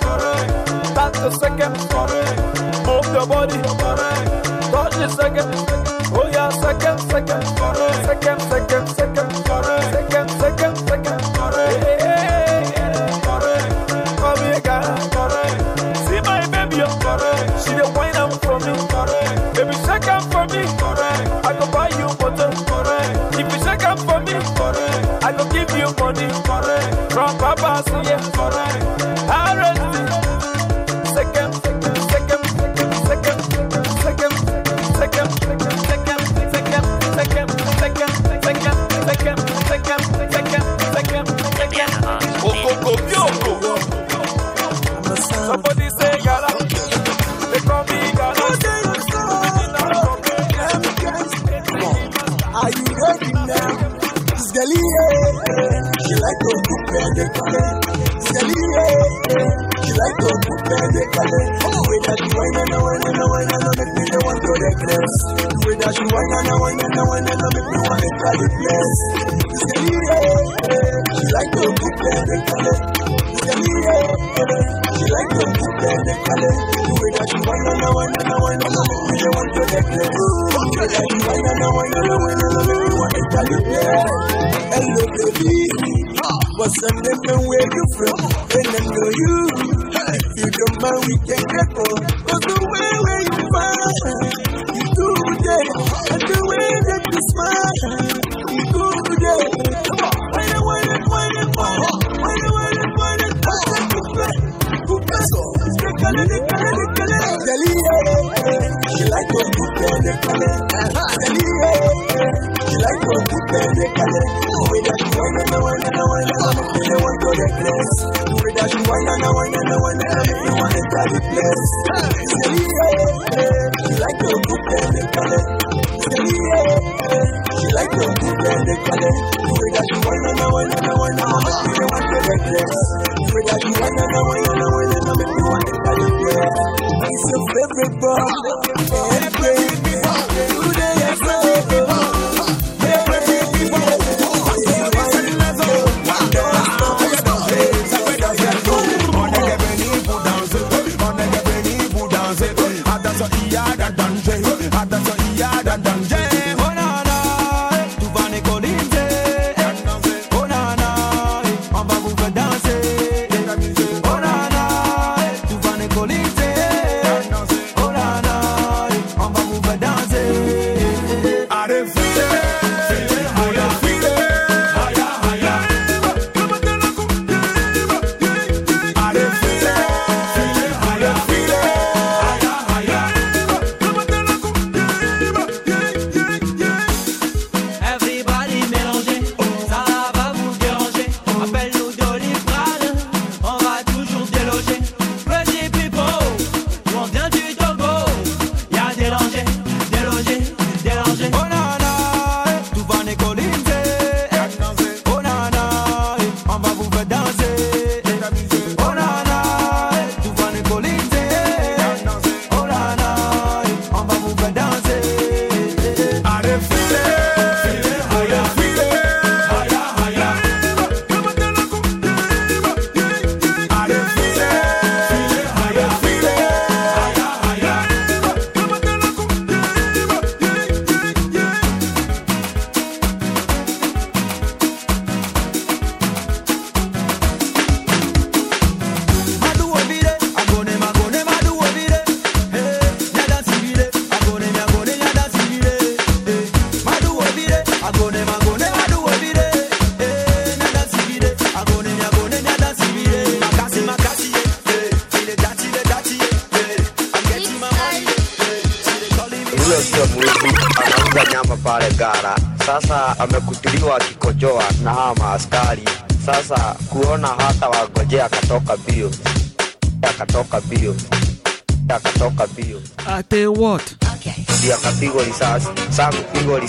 so he hard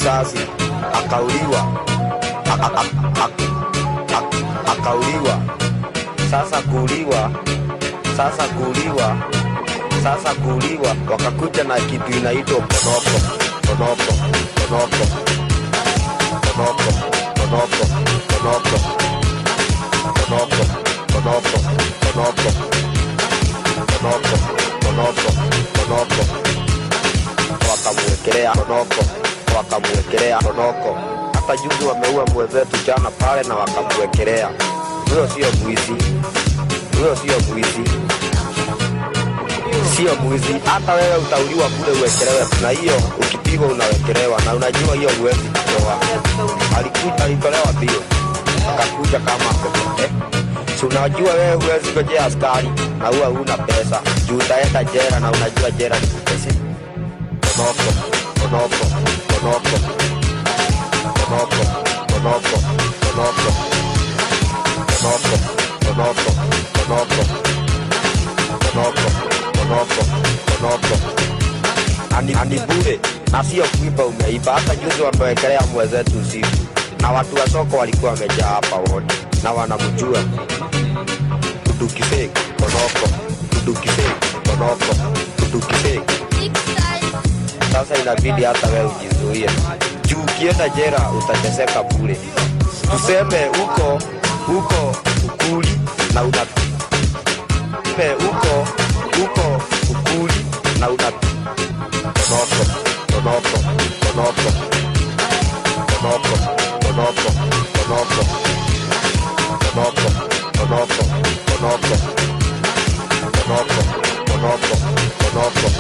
risasi akauliwa, akauliwa. Sasa kuuliwa, sasa kuuliwa, sasa kuuliwa, wakakuja na kitu inaitwa ponoko, ponoko, ponoko, ponoko, ponoko, ponoko, ponoko. Hata juzi wameua mwenzetu jana pale na wakamwekelea. Huyo sio mwizi, huyo sio mwizi sio mwizi. Hata wewe utauliwa kule uwekelewe, na hiyo ukipigwa unawekelewa, na unajua hiyo huwezi kutoa. Alikuja alitolewa bio, akakuja kama eh. Si unajua wewe huwezi gojea askari na huwa huna pesa juu utaenda jera, na unajua jera ni kupesi. Onoko, onoko, konoko, Ani, ani bure na sio kuiba umeiba. Hata juzi wamewekelea mwezetu usiku, na watu wa soko walikuwa wamejaa hapa wote. Na wanamjua. Kudukifake, konoko, kudukifake, konoko. Sasa inabidi hata wewe ujizuie, juu ukienda jera utateseka bure. Tuseme huko huko ukuli na unapi. Tuseme huko huko ukuli na unapi. Tonoko, tonoko, tonoko. Tonoko, tonoko, tonoko. Tonoko, tonoko, tonoko. Tonoko, tonoko, tonoko.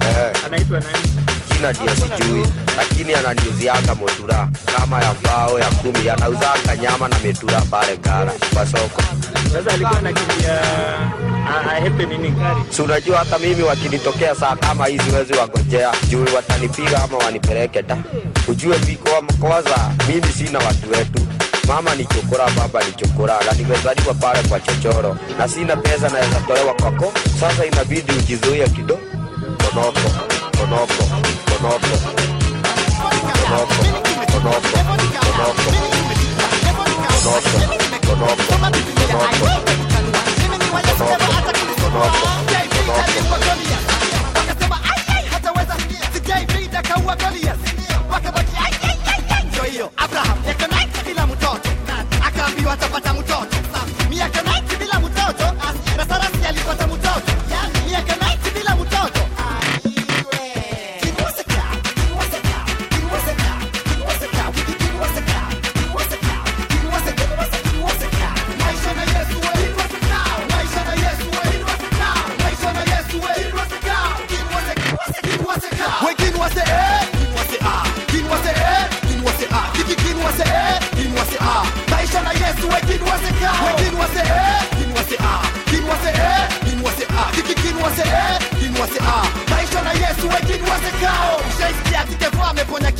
Eh. Anaitwa nani? Jina ndio sijui lakini ananiuziaga motura kama ya mbao ya kumi, anauzaga nyama na mitura pale Ngara kwa soko. Sasa alikuwa anakimbia ahepe nini gari? Si unajua hata mimi wakinitokea saa kama hizi wezi wagojea juu watanipiga ama wanipeleke ta. Ujue viko kwanza, mimi sina watu wetu mama ni chokora, baba ni chokora, na nimezaliwa pale kwa chochoro na sina pesa naweza tolewa kwako. Sasa inabidi ujizuie kidogo. Konoko, konoko, Abraham, yako naye kila mtoto. Akaambiwa atapata mtoto.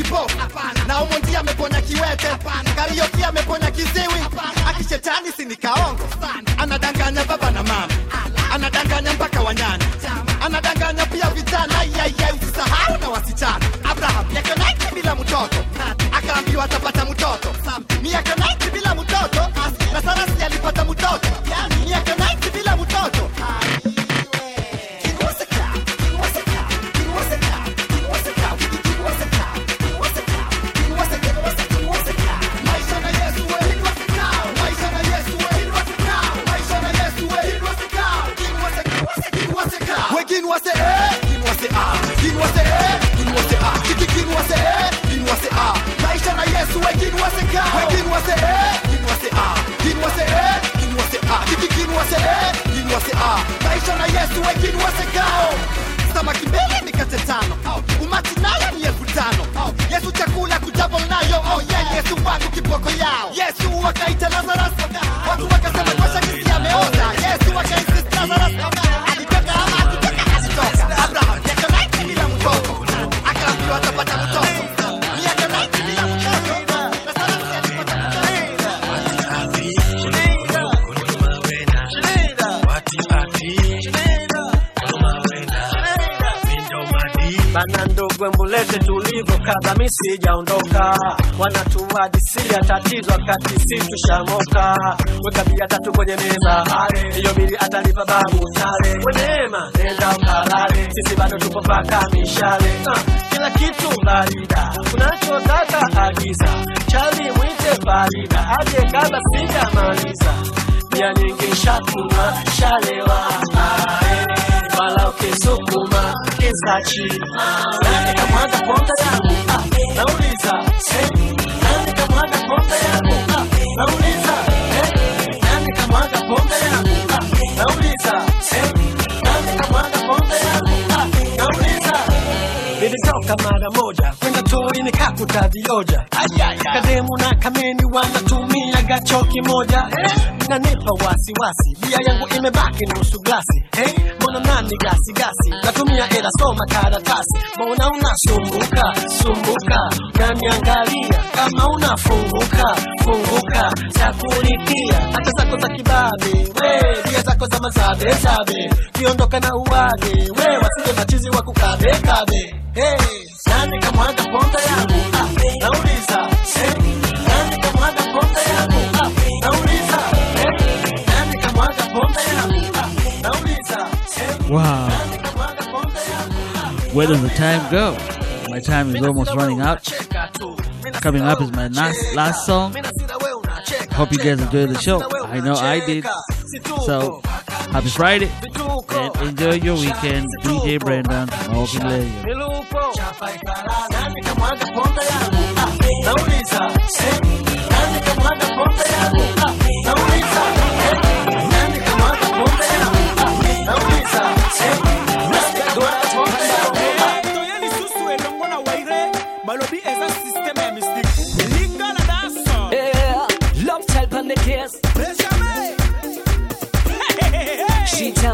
Kipofu na umondi ameponya kiwete. Karioki ameponya kiziwi. Akishetani sinikaongo anadanganya baba na mama. Anadanganya mpaka wanyana anadanganya pia vijana. Usisahau na wasichana. Abraham 90 bila mtoto. Akaambiwa atapata ah. Maisha na Yesu wengine wasekao. Samaki mbili mikate tano, umati nayo ni elfu tano. Yesu chakula kujabo nayo, oh yeah, Yesu wangu kiboko yao. Yesu wakaita Lazarus, tulivyo kadha mi sijaondoka. Wanatuadisia tatizo wakati si tushamoka weka bia tatu kwenye meza. Hiyo bili atalipa babu. Sare. weneema nenda ukalale sisi bado tupo paka mishale. Ah, kila kitu barida. Unachotaka agiza. Chali mwite barida, aje kabla sijamaliza. Bia nyingi shakunywa shalewa wala ukisukuma versátil. Anda que manda conta é a luta, não lisa. É. Anda que manda conta é a luta, não lisa. É. Anda que manda conta é a luta, não lisa. É. Anda que manda conta é a luta, não lisa. Eles são camada moja. Nikakuta kakutadioja kademu na kameni wanatumia gacho kimoja. Eh, nanipa wasiwasi. Bia yangu imebaki nusu glasi. Eh, mbona nani gasi gasi? Natumia ela soma karatasi. Mbona unasumbuka sumbuka. Naniangalia kama unafunguka funguka. Za kulipia hata zako za kibabe. We bia zako za mazabe zabe. Kiondoka na uwage. We wasije machizi wa kukabe kabe. Hey, Wow. Where does the time go? My time is almost running out. Coming up is my last, last song. Hope you guys enjoyed the show. I know I did. So happy Friday and enjoy your weekend. DJ Open Milupo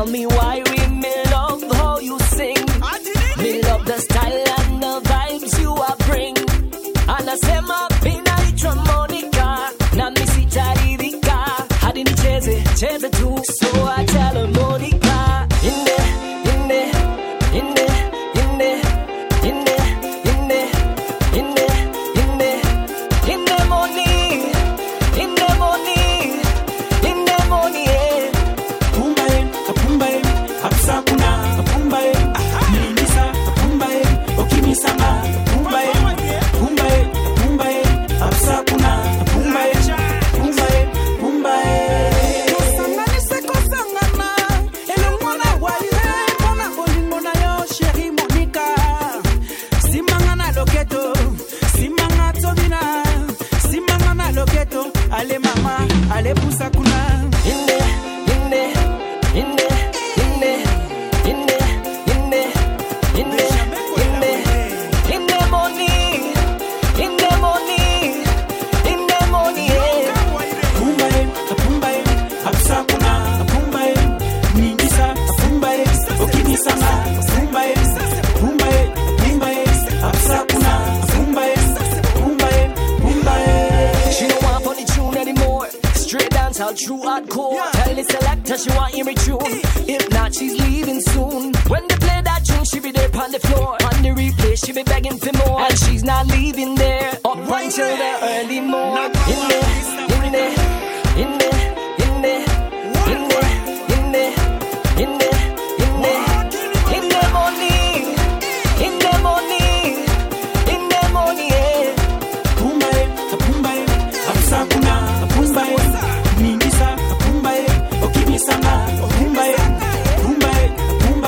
tell me why. tell she want hear me tune. If not, she's leaving soon. When they play that tune, she be there on the floor. On the replay, she be begging for more. And she's not leaving there. Up until there.